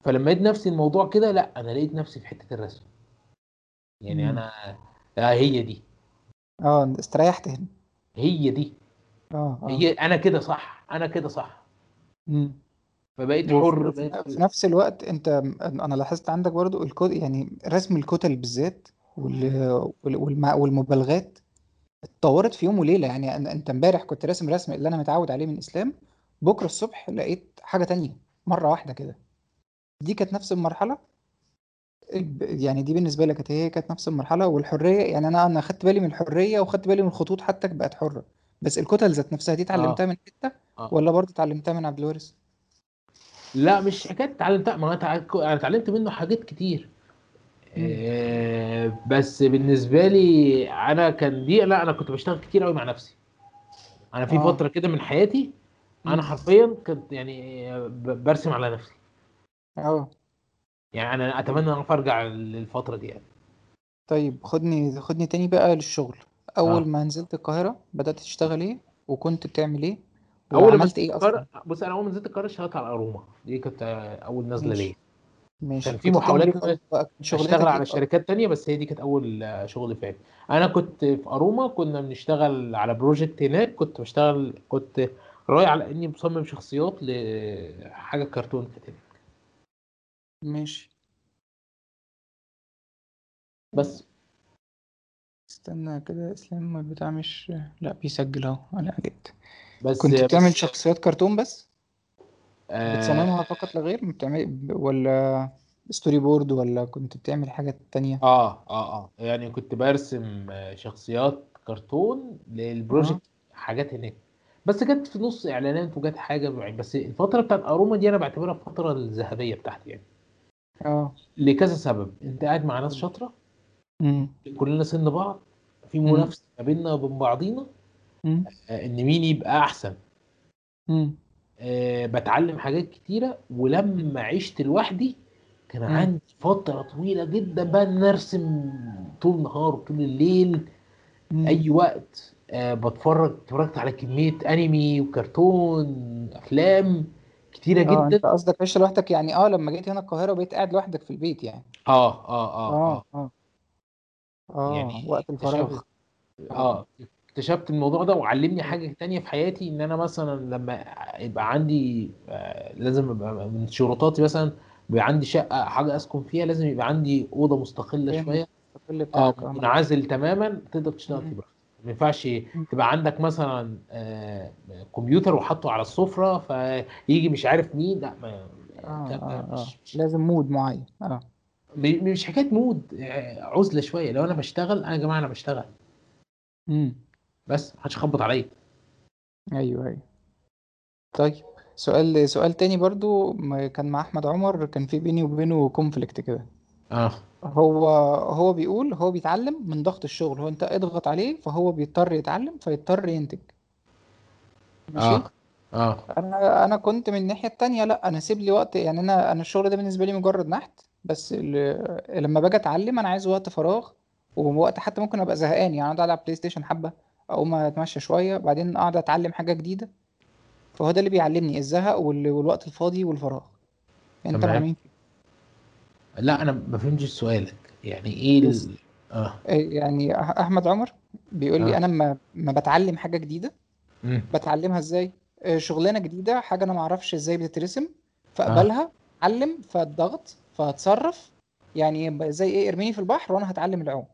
فلما لقيت نفسي الموضوع كده لأ أنا لقيت نفسي في حتة الرسم. يعني أنا آه هي دي. آه استريحت هنا. هي دي. آه آه. هي أنا كده صح أنا كده صح. امم فبقيت حر بقيت في نفس الوقت أنت أنا لاحظت عندك برضو الكود يعني رسم الكتل بالذات وال والمبالغات اتطورت في يوم وليلة. يعني أنت امبارح كنت راسم رسم اللي أنا متعود عليه من إسلام بكرة الصبح لقيت حاجة تانية مرة واحدة كده. دي كانت نفس المرحلة؟ يعني دي بالنسبة لك هي كانت نفس المرحلة. والحرية يعني أنا أنا خدت بالي من الحرية وخدت بالي من الخطوط حتى بقت حرة. بس الكتل ذات نفسها دي اتعلمتها آه من حتة؟ آه. ولا برضه اتعلمتها من عبد الوارث لا مش حكاية اتعلمتها. ما أنا تع- أنا اتعلمت منه حاجات كتير. آه، بس بالنسبة لي أنا كان دي لا أنا كنت بشتغل كتير قوي مع نفسي. أنا في آه. فترة كده من حياتي أنا حرفيا كنت يعني آه، برسم على نفسي. آه. يعني أنا أتمنى إن ارجع للفترة دي يعني. طيب خدني خدني تاني بقى للشغل. أول آه. ما نزلت القاهرة بدأت تشتغل إيه؟ وكنت بتعمل إيه؟ أول ما نزلت إيه القاهرة أصلا؟ بص أنا أول ما نزلت القاهرة اشتغلت على أروما. دي كانت آه، اول نزله ليا. ماشي. كان في إيه محاولات كان أشتغل على؟ شركات تانية بس هي دي كانت أول آه، شغل فعلي أنا كنت في أروما كنا بنشتغل على بروجكت هناك. كنت بشتغل كنت رايح على إني مصمم شخصيات لحاجة كرتون كانت هناك. ماشي. بس. استنى كده إسلام البتاع مش لا بيسجل أهو أنا قلقت بس كنت بتعمل بس. شخصيات كرتون بس؟ آه. بتصممها فقط لا غير؟ بتعمل ولا storyboard ولا كنت بتعمل حاجات تانية؟ آه آه, آه. يعني كنت برسم آه، شخصيات كرتون آه للبروجكت حاجات هناك. بس جت في نص إعلانات وجت حاجة بس الفترة بتاعت أروما دي أنا بعتبرها الفترة الذهبية بتاعتي يعني. آه لكذا سبب انت قاعد مع ناس شاطرة مم. كلنا سن بعض في. منافسة ما بيننا وبين بعضينا مم. آه، إن مين يبقى أحسن مم. آه، بتعلم حاجات كتيرة ولما عشت لوحدي كان مم. عندي فترة طويلة جدا بقى أرسم طول النهار وطول الليل مم. أي وقت آه، بتفرج اتفرجت على كمية أنمي وكرتون أفلام كتيرة آه جدا. انت قصدك عشت لوحدك يعني آه لما جيت هنا القاهرة بقيت قاعد لوحدك في البيت يعني. آه آه آه آه آه. آه. آه يعني وقت الفراغ. اكتشفت آه آه اكتشفت الموضوع ده وعلمني حاجة تانية في حياتي إن أنا مثلا لما يبقى عندي آه، لازم يبقى من شروطاتي مثلا يبقى عندي شقة حاجة أسكن فيها لازم يبقى عندي أوضة مستقلة فاهم شوية المستقل آه آه. منعزل تماما تقدر تشتغل فيه. براحتك. ما ينفعش. تبقى عندك مثلا آه، كمبيوتر وحطه على السفرة فيجي مش عارف مين لا ما آه مش مش لازم mood معين آه. مش حكاية mood آه، عزلة شوية. لو أنا بشتغل أنا يا جماعة أنا بشتغل. امم بس محدش يخبط عليا. أيوه أيوه. طيب سؤال سؤال تاني برضو كان مع أحمد عمر كان في بيني وبينه conflict كده. آه. هو هو بيقول هو بيتعلم من ضغط الشغل هو انت اضغط عليه فهو بيضطر يتعلم فيضطر ينتج. ماشي؟ آه آه. أنا أنا كنت من الناحية التانية لأ أنا سيب لي وقت يعني أنا أنا الشغل ده بالنسبة لي مجرد نحت بس ال- لما باجي أتعلم أنا عايز وقت فراغ ووقت حتى ممكن أبقى زهقان يعني أقعد ألعب بلاي ستيشن حبة أقوم أتمشى شوية بعدين أقعد أتعلم حاجة جديدة. فهو ده اللي بيعلمني الزهق وال- والوقت الفاضي والفراغ. أنت مع تمام مين لا أنا ما فهمتش سؤالك. يعني إيه ال... آه. إيه يعني أحمد عمر بيقول لي آه. أنا ما ما بتعلم حاجة جديدة. مم. بتعلمها إزاي؟ آه، شغلانة جديدة حاجة أنا ما أعرفش إزاي بتترسم فأقبلها أتعلم فالضغط فأتصرف. يعني زي إيه ارميني في البحر وأنا هتعلم العوم.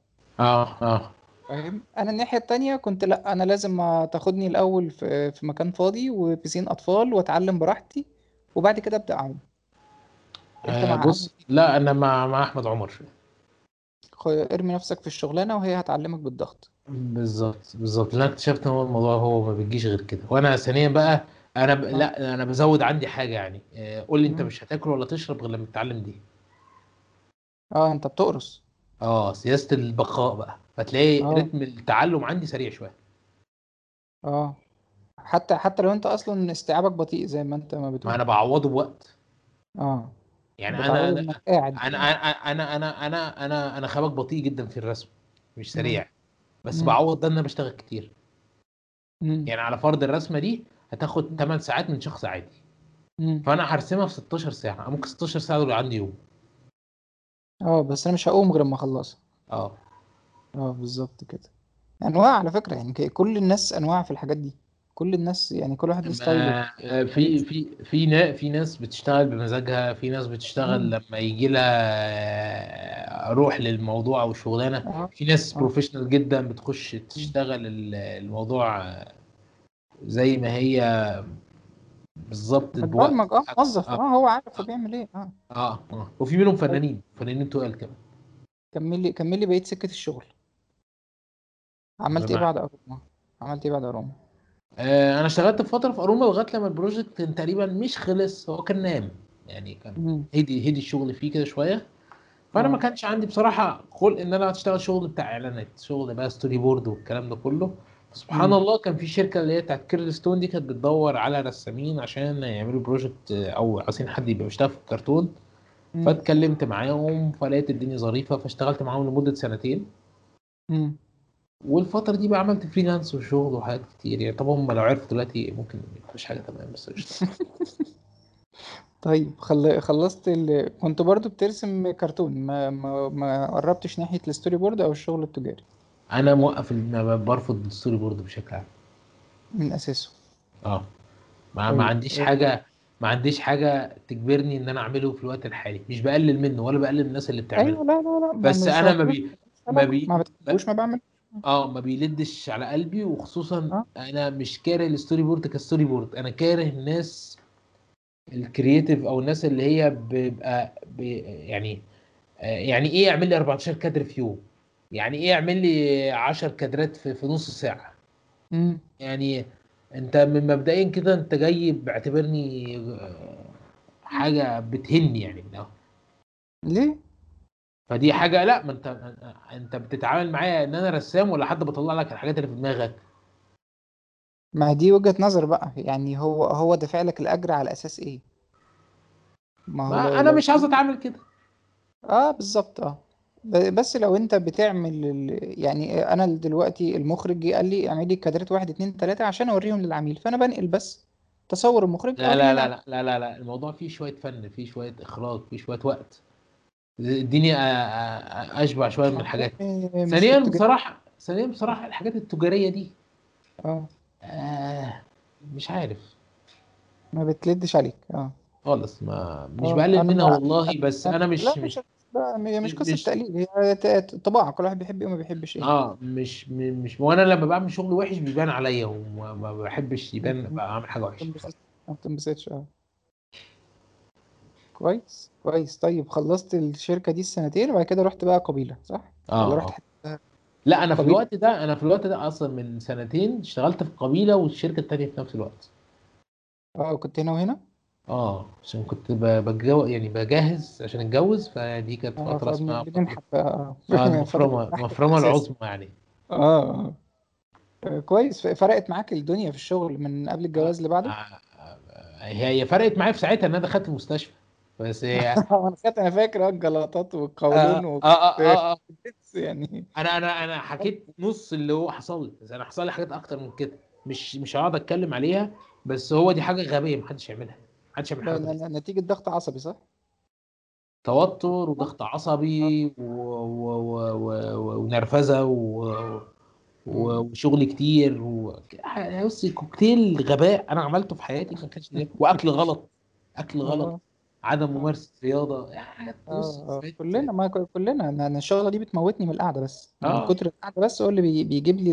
آه آه. فاهم؟ أنا الناحية التانية كنت لأ أنا لازم تاخدني الأول في في مكان فاضي وبسين أطفال وأتعلم براحتي وبعد كده أبدأ أعوم. آه، بص لا أنا مع مع أحمد عمر ارمي نفسك في الشغلانة وهي هتعلمك بالضغط. بالظبط بالظبط. أنا اكتشفت إن هو الموضوع هو ما بيجيش غير كده. وأنا ثانيا بقى أنا ب... آه. لا أنا بزود عندي حاجة يعني. آه، قول لي أنت. مش هتاكل ولا تشرب غير لما تتعلم دي. آه أنت بتقرص. آه سياسة البقاء بقى. فتلاقي آه. رتم التعلم عندي سريع شوية. آه. حتى حتى لو أنت أصلا استيعابك بطيء زي ما أنت ما ما بتقول. أنا بعوضه بوقت. آه. يعني أنا أنا أنا أنا أنا أنا أنا أنا خبك بطيء جدا في الرسم مش. سريع. بس. بعوض ده إن أنا بشتغل كتير. يعني على فرض الرسمة دي هتاخد 8 ساعات من شخص عادي. فأنا هرسمها في 16 ساعة. ممكن 16 ساعة دول عندي يوم. آه بس أنا مش هقوم غير اما أخلصها. آه. آه بالظبط كده. أنواع على فكرة يعني كل الناس أنواع في الحاجات دي. كل الناس يعني كل واحد ليه style ه في في في نا في ناس بتشتغل بمزاجها في ناس بتشتغل مم. لما يجي لها روح للموضوع أو شغلانة. في ناس professional جدا بتخش. تشتغل ال- الموضوع زي ما هي بالظبط بوقت متبرمج أه موظف آه. أه هو عارف هو بيعمل إيه أه. آه آه. وفي منهم فنانين فنانين تقال كمان. كمل لي كمل لي بقية سكة الشغل. عملت إيه بعد أروما؟ عملت إيه بعد أروما؟ آه أنا اشتغلت في فترة في اروما لغاية لما ال project كان تقريبا مش خلص هو كان نام. يعني كان. هدي هدي الشغل فيه كده شوية. فأنا ما آه كانش عندي بصراحة خلق إن أنا أشتغل شغل بتاع إعلانات شغل بقى storyboard والكلام ده كله. سبحان مم. الله كان في شركة اللي هي بتاعت كيرل ستون دي كانت بتدور على رسامين عشان يعملوا project آه، أو عايزين حد يبقى بيشتغل في الكرتون. فاتكلمت معاهم فلقيت الدنيا ظريفة فاشتغلت معاهم لمدة سنتين. مم. والفترة دي بقى عملت freelance وشغل وحاجات كتير يعني. طبعا هم لو عرفوا دلوقتي ممكن مفيش حاجة تمام بس طيب خل... خلصت ال... كنت برضو بترسم كرتون. ما ما ما قربتش ناحية ال storyboard أو الشغل التجاري؟ أنا موقف ال- برفض ال storyboard بشكل عام. من أساسه؟ آه. ما ما طيب. عنديش حاجة ما عنديش حاجة تجبرني إن أنا أعمله في الوقت الحالي. مش بقلل منه ولا بقلل من الناس اللي بتعمله. أيوه لا لا لا. بس هو ما بي ما بي ما- بتحبوش ما بعمل آه ما بيلدش على قلبي وخصوصا آه. أنا مش كاره ال storyboard ك storyboard أنا كاره الناس ال creative أو الناس اللي هي بيبقى بي يعني آه، يعني إيه يعمل لي 14 كادر في يوم؟ يعني إيه يعمل لي 10 كادرات في, في نص ساعة؟ امم يعني أنت من مبدئيا كده أنت جاي باعتبرني آه، حاجة بتهني يعني من. ليه؟ فدي حاجة لا ما انت انت بتتعامل معايا ان أنا رسام ولا حد بطلع لك الحاجات اللي في دماغك. ما دي وجهة نظر بقى يعني هو هو دافع لك الأجر على أساس إيه؟ ما هو ما أنا لو مش عاوز أتعامل كده. آه بالظبط آه. بس لو أنت بتعمل ال- يعني أنا دلوقتي المخرج جه قال لي اعمل لي كادرات واحد اتنين تلاتة عشان أوريهم للعميل فأنا بنقل بس. تصور المخرج لا لا لا للعميل لا لا لا لا الموضوع فيه شوية فن فيه شوية إخراج فيه شوية وقت. اديني أ- أ- أشبع شوية من الحاجات. ثانيا بصراحة ثانيا بصراحة الحاجات التجارية دي آه. آه مش عارف. ما بتلدش عليك آه. خالص ما مش آه بقلل منها والله بس أنا لا مش مش مش لا هي مش قصة مش تقليد هي طباع كل واحد بيحب إيه وما بيحبش إيه. آه مش مش وأنا لما بعمل شغل وحش بيبان عليا وما ما بحبش يبان بعمل حاجة وحشة. ما بتنبسطش آه. كويس كويس. طيب خلصت الشركة دي السنتين وبعد كده رحت بقى قبيلة صح؟ ولا آه. رحت آه حتة لا أنا في قبيلة؟ الوقت ده أنا في الوقت ده أصلا من سنتين اشتغلت في قبيلة والشركة التانية في نفس الوقت. آه كنت هنا وهنا؟ آه عشان كنت ب- بجو يعني بجهز عشان اتجوز فدي كانت آه فترة اسمها آه. النحت المفرمه الأساسي العظمى يعني. آه آه. كويس. فرقت معاك الدنيا في الشغل من قبل آه الجواز اللي بعده؟ آه آه هي هي فرقت معايا في ساعتها إن أنا دخلت المستشفى. بس هي أنا فاكر أنا فاكر آه الجلطات آه والقولون آه آه وكنت آه آه. يعني. أنا أنا أنا حكيت نص اللي هو حصل لي بس أنا حصل لي حاجات أكتر من كده. مش مش هقعد أتكلم عليها بس هو دي حاجة غبية محدش يعملها محدش يعمل حاجة لا- زي لا- كده نتيجة ضغط عصبي صح؟ توتر آه. وضغط عصبي و... و... و... و... ونرفزة و... و... وشغل كتير و... بص كوكتيل غباء أنا عملته في حياتي ما كانش وأكل غلط أكل غلط. عدم ممارسة رياضة بص آه بقيت كلنا ما كلنا أنا الشغلة دي بتموتني من القعدة بس من آه. كتر القعدة بس هو اللي بي- بيجيب لي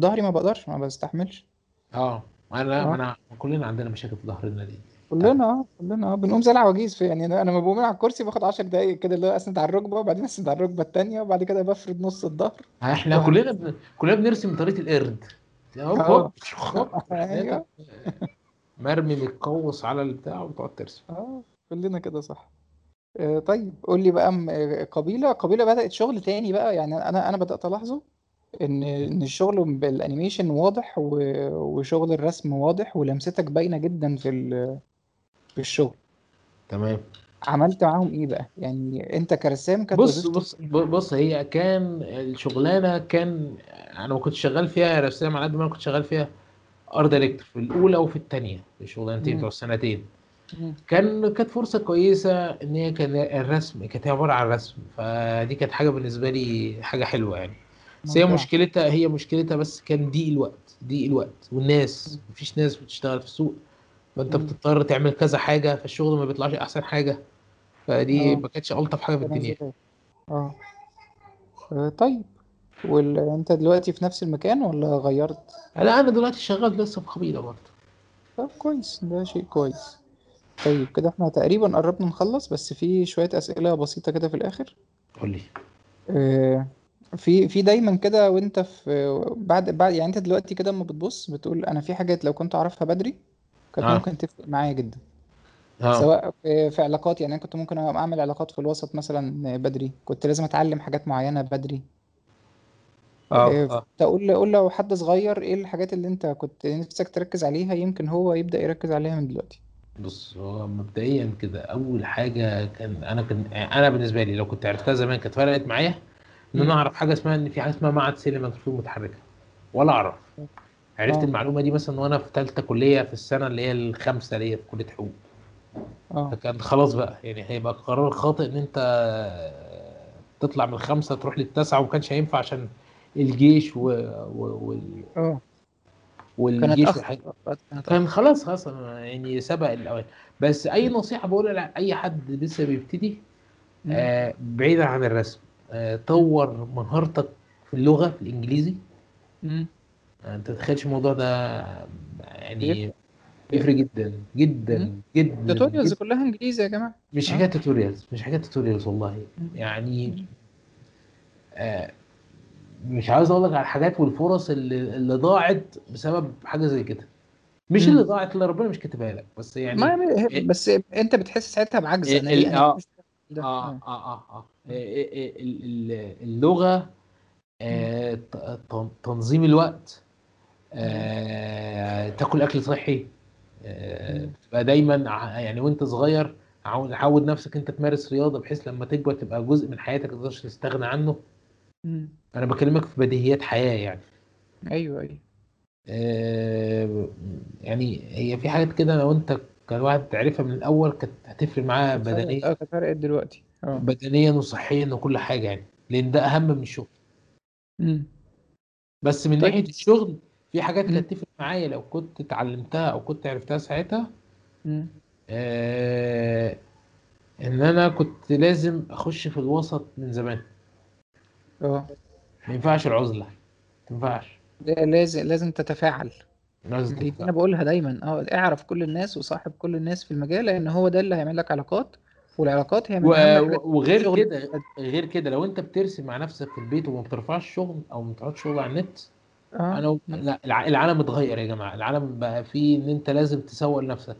ظهري ما بقدرش ما بستحملش. آه أنا آه. أنا كلنا عندنا مشاكل في ظهرنا دي. كلنا آه كلنا آه بنقوم زي العواجيز في يعني أنا لما بقوم من على الكرسي باخد 10 دقايق كده اللي هو أسند على الركبة وبعدين أسند على الركبة التانية وبعد كده بفرد نص الظهر. إحنا وهك كلنا بن... كلنا بنرسم طريقة القرد. هوب هوب أيوه. مرمي متقوس على البتاع وتقعد ترسم. آه. كلنا كده صح آه، طيب قول لي بقى م- قبيلة قبيلة بدأت شغل تاني بقى يعني أنا أنا بدأت ألاحظه إن إن الشغل بالأنيميشن واضح و- وشغل الرسم واضح ولمستك باينة جدا في ال- في الشغل تمام عملت معاهم إيه بقى يعني أنت كرسام كانت بص وظيفتك بص بص هي كان الشغلانة كان أنا ما كنتش شغال فيها رسام على قد ما أنا كنت شغال فيها art director في الأولى وفي الثانية في الشغلانتين بتوع. السنتين. كان كانت فرصة كويسة إن هي كان الرسم كانت عبارة عن رسم فدي كانت حاجة بالنسبة لي حاجة حلوة يعني. بس هي مشكلتها هي مشكلتها بس كان ضيق الوقت ضيق الوقت والناس مفيش ناس بتشتغل في السوق فأنت. بتضطر تعمل كذا حاجة فالشغل ما بيطلعش أحسن حاجة فدي آه. ما كانتش ألطف حاجة في الدنيا. آه. آه، طيب وال... أنت دلوقتي في نفس المكان ولا غيرت؟ لا أنا دلوقتي شغال لسه في قبيله برضه. طب كويس ده شيء كويس. طيب كده إحنا تقريبا قربنا نخلص بس في شوية أسئلة بسيطة كده في الآخر. قول لي. آه، في في دايما كده وأنت في بعد بعد يعني أنت دلوقتي كده اما بتبص بتقول أنا في حاجات لو كنت أعرفها بدري كانت آه. ممكن تفرق معايا جدا. آه. سواء في, في علاقات يعني أنا كنت ممكن أعمل علاقات في الوسط مثلا بدري كنت لازم أتعلم حاجات معينة بدري. آه آه، آه. تقول قول لو حد صغير إيه الحاجات اللي أنت كنت نفسك تركز عليها يمكن هو يبدأ يركز عليها من دلوقتي؟ بص هو مبدئيا كده أول حاجة كان أنا كان أنا بالنسبة لي لو كنت عرفتها زمان كانت فرقت معايا إن أنا أعرف حاجة اسمها إن في حاجة اسمها معهد سينما تصوير متحركة ولا أعرف. عرفت آه. المعلومة دي مثلا وأنا في ثالثه كلية في السنة اللي هي الخامسة ليا في كلية حقوق. آه. فكان خلاص بقى يعني هيبقى قرار خاطئ إن أنت تطلع من الخمسه تروح للتاسعة وما كانش هينفع عشان الجيش و... و... وال... آه. والجيش والحاجات كان خلاص خلاص يعني سبق الاوان بس أي نصيحة بقولها لاي حد لسه بيبتدي آه بعيدا عن الرسم آه طور مهارتك في اللغة في الإنجليزي. امم آه أنت تتخيلش الموضوع ده يعني بيفرق جدا جدا جدا ال tutorials كلها إنجليزي يا جماعة. مش آه. حكاية tutorials مش حكاية tutorials والله. يعني. آه مش عاوز أقول لك على الحاجات والفرص اللي, اللي ضاعت بسبب حاجة زي كده. مش اللي. ضاعت اللي ربنا مش كاتبها لك بس ما يعني بس أنت بتحس ساعتها بعجز أنا ليه ال- أنا ليه آه آه آه آه. إيه- إيه- آه، ت- تنظيم الوقت آه، تاكل أكل صحي آه،. تبقى دايما يعني وأنت صغير عود نفسك أنت تمارس رياضة بحيث لما تكبر تبقى جزء من حياتك ما تقدرش تستغنى عنه. مم. أنا بكلمك في بديهيات حياة يعني. أيوه أيوه. آه، يعني هي في حاجات كده لو أنت كان واحد تعرفها من الأول كانت هتفرق معاه بدنيا. آه كانت فرقت دلوقتي. آه. بدنيا وصحيا وكل حاجة يعني لأن ده أهم من الشغل. مم. بس من طيب. ناحية الشغل في حاجات. كانت تفرق معايا لو كنت اتعلمتها أو كنت عرفتها ساعتها. آه إن أنا كنت لازم أخش في الوسط من زمان. آه. ما ينفعش العزلة ما ينفعش. لا- لازم لازم تتفاعل. لازم دي تتفاعل. أنا بقولها دايما. آه اعرف كل الناس وصاحب كل الناس في المجال لأن هو ده اللي هيعمل لك علاقات والعلاقات هي من و- وغير كده غير كده لو أنت بترسم مع نفسك في البيت وما بترفعش شغل أو ما بتقعدش شغل على النت آه. أنا لا الع- العالم اتغير يا جماعة. العالم بقى فيه إن أنت لازم تسوق لنفسك.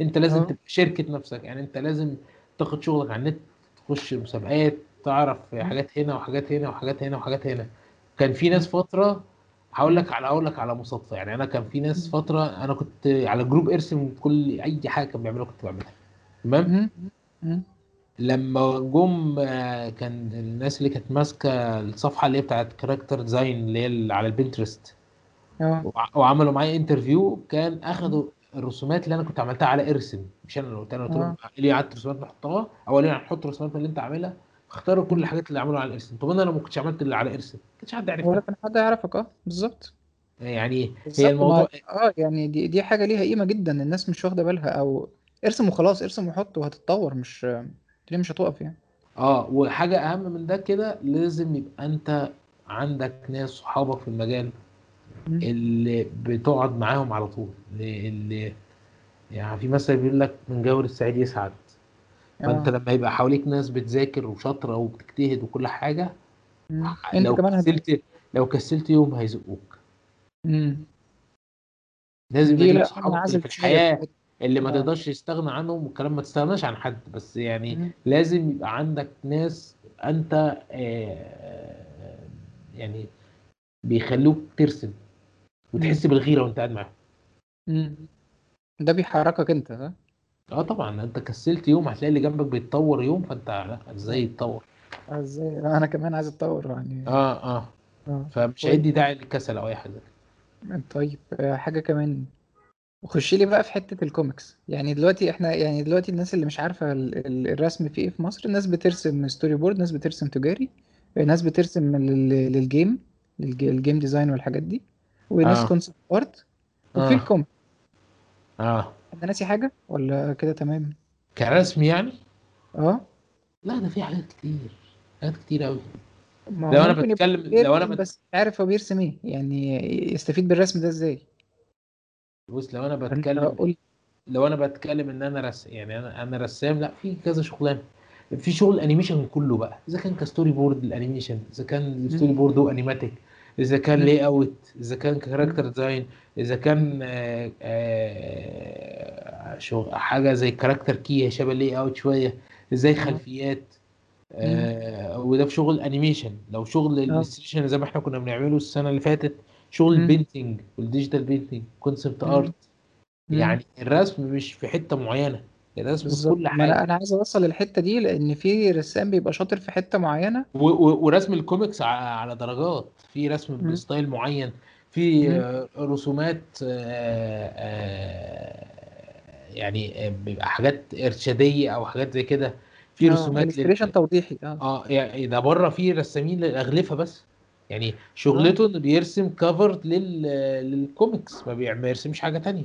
أنت لازم آه. تبقى شركة نفسك. يعني أنت لازم تاخد شغلك على النت تخش مسابقات تعرف. حاجات هنا وحاجات هنا وحاجات هنا وحاجات هنا كان في. ناس فترة هقول. لك على أقول لك على مصادفه يعني أنا كان في ناس. فترة أنا كنت على group إرسم كل أي حاجة كان بيعملوها كنت بعملها تمام. لما جم آه، كان الناس اللي كانت ماسكة الصفحة اللي هي بتاعت character design اللي هي اللي على البنترست وع- وعملوا معايا interview كان مم. أخدوا الرسومات اللي أنا كنت عملتها على إرسم مش أنا اللي قلت أنا قلت لهم آه ليه قعدت رسومات نحطها أو ليه هنحط رسومات اللي أنت عاملها اختاروا كل. الحاجات اللي عملوها على الارسم طب أنا لو ما كنتش عملت اللي على ارسم ما كانش حد ولا عرفها كان حد يعرفك آه بالظبط. يعني هي الموضوع آه يعني دي دي حاجة ليها قيمة جدا. الناس مش واخدة بالها. أو ارسم وخلاص ارسم وحط وهتتطور. مش ليه مش هتقف يعني. آه وحاجة أهم من ده كده لازم يبقى أنت عندك ناس صحابك في المجال. اللي بتقعد معاهم على طول. اللي اللي- يعني في مثل بيقول لك من جور السعيد يسعد. فانت آه لما يبقى حواليك ناس بتذاكر وشاطرة وبتجتهد وكل حاجة. انت لو كمان. كسلت لو كسلت يوم هيزقوك. لازم انعزل في الحياة اللي ما آه تقدرش تستغنى عنهم والكلام ما تستغناش عن حد بس يعني مم. لازم يبقى عندك ناس أنت آه، يعني بيخلوك ترسم. وتحس بالغيرة وأنت قاعد معاهم. ده بيحركك أنت صح؟ آه طبعا انت كسلت يوم هتلاقي اللي جنبك بيتطور يوم إزاي آه يتطور آه، إزاي أنا كمان عايز اتطور يعني. آه آه. آه. فمش كويس هيدي داعي للكسل أو اي حاجة. طيب آه، حاجة كمان. وخش لي بقى في حتة الكوميكس يعني دلوقتي إحنا يعني دلوقتي الناس اللي مش عارفة ال- ال- الرسم فيه إيه في مصر ناس بترسم storyboard ناس بترسم تجاري ناس بترسم لل- لل game للج- ال game design والحاجات دي وناس آه. concept art وفي آه. ال comic آه. انت ناسي حاجة ولا كده تمام؟ كرسم يعني؟ آه. لا ده في حاجات كتير حاجات كتير قوي ما هو لو أنا ممكن يبقى بتكلم لو أنا بت... بس مش عارف هو بيرسم إيه يعني يستفيد بالرسم ده إزاي؟ بص لو أنا بتكلم قول لو أنا بتكلم إن أنا رس يعني أنا أنا رسام لا في كذا شغلانة. في شغل animation كله بقى. إذا كان ك storyboard ال animation إذا كان storyboard و animatic إذا كان layout إذا كان character design إذا كان آه آه شغل حاجة زي character key شبه ال layout شوية إزاي خلفيات آه وده في شغل animation لو شغل illustration زي ما إحنا كنا بنعمله السنة اللي فاتت شغل ال painting وال digital painting concept art يعني الرسم مش في حتة معينة. الرسم في بالظبط. كل ما حاجة. أنا أنا عايز أوصل للحتة دي لأن في رسام بيبقى شاطر في حتة معينة. و- و- ورسم الكوميكس ع- على درجات. في رسم مم. بستايل معين. في مم. آه، رسومات آه، آه، يعني آه، بيبقى حاجات إرشادية أو حاجات زي كده. في آه رسومات لل... illustration توضيحي. آه. آه يعني ده بره في رسامين للأغلفة بس. يعني آه. شغلته إنه بيرسم cover لل... للكوميكس ما بيع- ما بيرسمش حاجة تانية.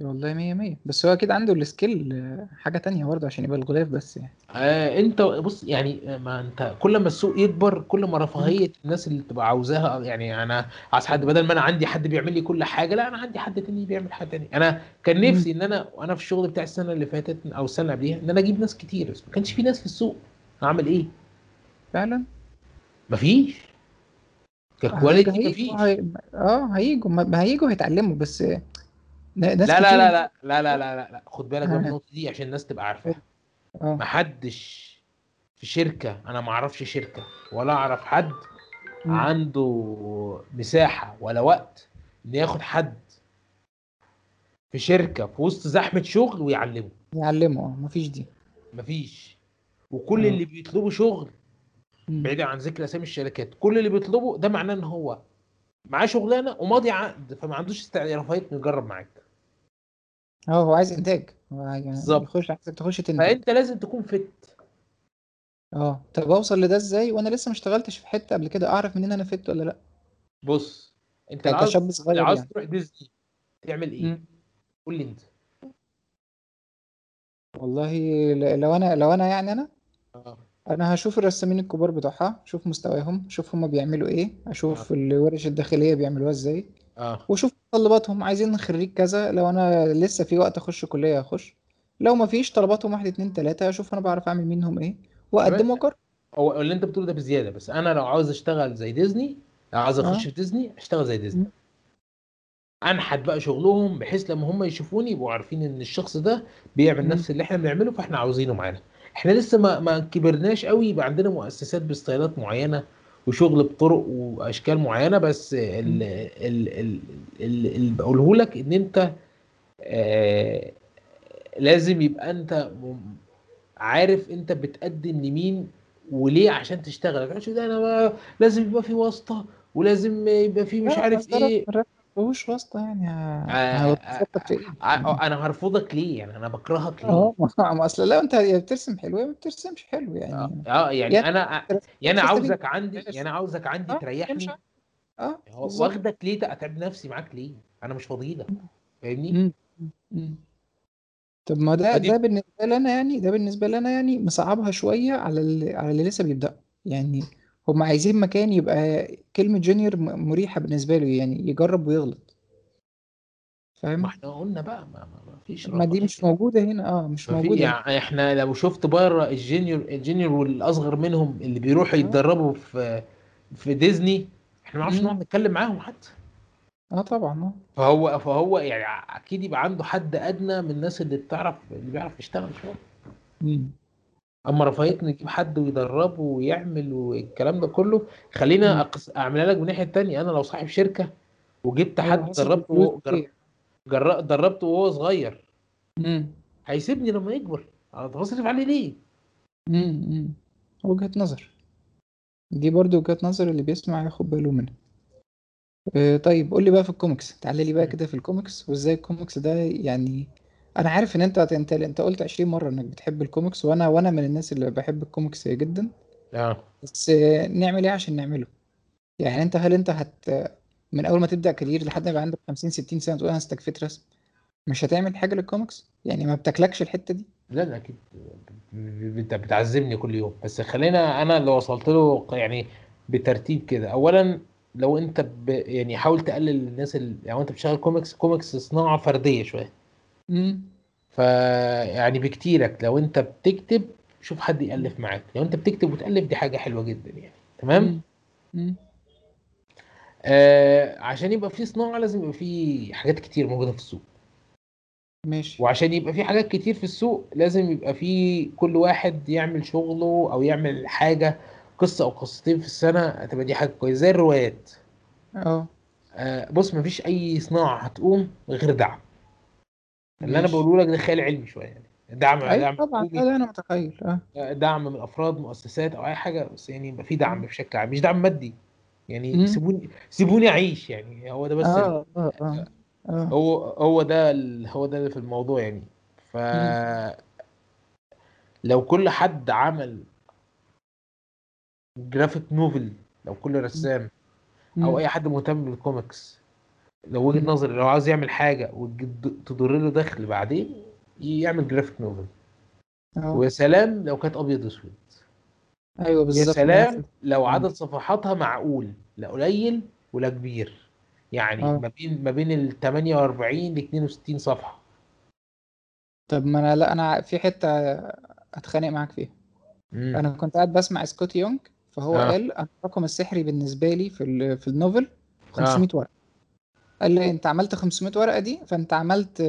والله مية مية. بس هو أكيد عنده ال skill آه، حاجة تانية برضه عشان يبقى الغلاف بس يعني. آه أنت بص يعني ما أنت كل ما السوق يكبر كل ما. رفاهية الناس اللي بتبقى عاوزاها يعني أنا عايز حد بدل ما أنا عندي حد بيعمل لي كل حاجة لا أنا عندي حد تاني بيعمل حاجة تانية. أنا كان. نفسي إن أنا وأنا في الشغل بتاع السنة اللي فاتت أو السنة اللي قبليها إن أنا أجيب ناس كتير. بس ما كانش في ناس في السوق. اعمل إيه؟ فعلا. مفيش ككواليتي مفيش هي... آه هيجوا ما هيجوا هيتعلموا. بس لا لا لا لا لا لا لا لا, لا. خد بالك من آه. النقطة دي عشان الناس تبقى عارفاها آه محدش في شركة أنا ما أعرفش شركة ولا أعرف حد. عنده مساحة ولا وقت إن ياخد حد في شركة في وسط زحمة شغل ويعلمه يعلموا آه مفيش دي مفيش وكل آه. اللي بيطلبوا شغل مم. بعيدا عن ذكر أسامي الشركات كل اللي بيطلبه ده معناه إن هو معاه شغلانة وماضي عقد فما عندوش استعداد انه يجرب معاك آه هو عايز إنتاج. هو يعني بالظبط. يخش عايزك تخش تنتج. فأنت لازم تكون فت آه طب أوصل لده إزاي؟ وأنا لسه ما اشتغلتش في حتة قبل كده. أعرف منين أنا فت ولا لأ. بص أنت عاوز كشاب صغير لو عاوز يعني. تروح ديزني تعمل إيه؟ قول لي أنت. والله لو أنا لو أنا يعني أنا؟ آه. أنا هشوف الرسامين الكبار بتوعها أشوف مستواهم أشوف هما بيعملوا إيه أشوف الورش الداخلية بيعملوها إزاي آه. وأشوف متطلباتهم عايزين خريج كذا لو أنا لسه في وقت أخش كلية أخش. لو ما فيش طلباتهم واحد اتنين تلاتة أشوف أنا بعرف أعمل منهم إيه. واقدم وأقرر. هو اللي أنت بتقوله ده بزيادة بس أنا لو عاوز أشتغل زي ديزني لو عاوز أخش آه. في ديزني أشتغل زي ديزني. أنحت بقى شغلهم بحيث لما هم يشوفوني يبقوا عارفين إن الشخص ده بيعمل. نفس اللي إحنا بنعمله فإحنا عاوزينه معانا. إحنا لسه ما ما كبرناش قوي يبقى عندنا مؤسسات بستايلات معينة. وشغل بطرق وأشكال معينة بس ال ال ال ال- اللي بقوله لك إن أنت آه لازم يبقى أنت عارف أنت بتقدم لمين وليه عشان تشتغل. تقولش ده أنا لازم يبقى في واسطة ولازم يبقى في مش عارف إيه. ما فيهوش واسطه يعني آه، في إيه؟ ع- أنا هرفضك ليه يعني أنا بكرهك ليه آه ما أصل لو أنت يا بترسم حلو يا ما بترسمش حلو آه يعني آه، يعني يعني أنا يعني هستفيد. عاوزك عندي. يعني عاوزك عندي آه تريحني. آه. واخدك ليه أتعب نفسي معاك ليه أنا مش فاضي لك فاهمني. طب ما ده ده بالنسبة لنا يعني ده بالنسبة لنا يعني مصعبها شوية على اللي على اللي لسه بيبدأ يعني هم عايزين مكان يبقى كلمة جونيور م- مريحة بالنسبة له يعني يجرب ويغلط. ما فاهم إحنا قلنا بقى ما, ما, ما فيش ما دي مش موجودة هنا آه مش ما في موجودة يعني إحنا لو شفت بره ال junior ال junior والأصغر منهم اللي بيروحوا آه. يتدربوا في في ديزني إحنا ما نعرفش مم. نقعد نتكلم معاهم حتى. آه طبعا آه. فهو فهو يعني أكيد يبقى عنده حد أدنى من الناس اللي بتعرف اللي بيعرف يشتغل شوية. مم. أما رفاهية نجيب حد ويدربه ويعمل والكلام ده كله خلينا. أقص... أعملها لك من الناحيه التانيه أنا لو صاحب شركة وجبت أيوة، حد دربته وهو- جر... جر... دربته وهو صغير مم. هيسيبني لما يكبر أنا بصرف عليه ليه؟ وجهة نظر دي برضو وجهة نظر اللي بيسمع ياخد باله منها آه، طيب قول لي بقى في الكوميكس تعالى لي بقى. كده في الكوميكس وإزاي الكوميكس ده يعني أنا عارف إن أنت انت أنت قلت 20 مرة إنك بتحب الكوميكس وأنا وأنا من الناس اللي بحب الكوميكس جدا. آه. بس نعمل إيه عشان نعمله؟ يعني أنت هل أنت من أول ما تبدأ career لحد ما يبقى عندك 50 60 سنة تقول أنا استكفيت رسم مش هتعمل حاجة للكوميكس يعني ما بتاكلكش الحتة دي؟ لا لا أكيد. انت بتعذبني كل يوم. بس خلينا أنا اللي وصلت له يعني بترتيب كده. اولا لو أنت ب... يعني حاول تقلل الناس اللي يعني انت بتشتغل comics ال comics صناعة فردية شوية. امم ف يعني بكتيرك لو انت بتكتب شوف حد يألف معاك لو انت بتكتب وتألف دي حاجة حلوة جدا يعني تمام؟ امم آه عشان يبقى في صناعة لازم يبقى في حاجات كتير موجودة في السوق. ماشي. وعشان يبقى في حاجات كتير في السوق لازم يبقى في كل واحد يعمل شغله أو يعمل حاجة قصة أو قصتين في السنة هتبقى دي حاجة كويسة. زي الروايات. آه. آه بص مفيش أي صناعة هتقوم غير دعم. اللي أنا. بقوله لك ده خيال علمي شوية يعني. دعم أيوه دعم طبعا. لا أنا متخيل. آه. دعم من أفراد مؤسسات أو أي حاجة بس يعني يبقى في دعم بشكل عام مش دعم مادي. يعني مم. سيبوني سيبوني أعيش يعني. هو ده بس ال- آه آه آه. آه. هو هو ده ال- هو ده اللي في الموضوع يعني. ف لو كل حد عمل graphic novel لو كل رسام أو. أي حد مهتم بالكوميكس لو وجهة مم. نظري لو عاوز يعمل حاجة وتدر له دخل بعدين يعمل graphic novel آه ويا سلام لو كانت أبيض وأسود أيوه يا بالظبط ده سلام لو مم. عدد صفحاتها معقول لا قليل ولا كبير يعني آه. ما بين ما بين ال 48 ل 62 صفحة طب ما أنا لا أنا في حتة أتخانق معاك فيها مم. أنا كنت قاعد بسمع سكوتي يونج فهو آه. قال الرقم السحري بالنسبة لي في في ال novel 500 ورقة قال لي انت عملت 500 ورقة دي فانت عملت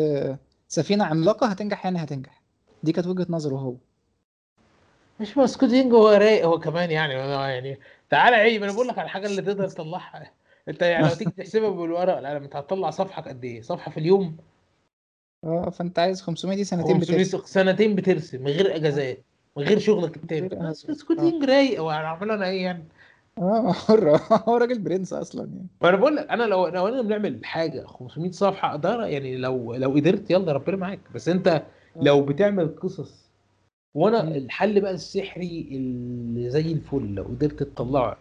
سفينة عملاقة هتنجح يعني هتنجح دي كانت وجهة نظره هو مش ما سكوتي يونج هو رايق هو كمان يعني يعني تعالى عيب أنا بقول لك على الحاجة اللي تقدر تطلعها انت يعني لو تيجي تحسبها بالورق لا انت هتطلع صفحة قد إيه؟ صفحة في اليوم آه فانت عايز 500 دي سنتين 500 بترسم سنتين بترسم من غير اجازات من غير شغلك التاني. ما سكوتي يونج رايق هو هعمل أنا إيه يعني؟ آه حر هو راجل برنس أصلا يعني فانا بقول لك أنا لو لو أنا بنعمل حاجة 500 صفحة أقدر يعني لو لو قدرت يلا ربنا معاك بس أنت لو بتعمل قصص وأنا. الحل بقى السحري اللي زي الفل لو قدرت تطلعه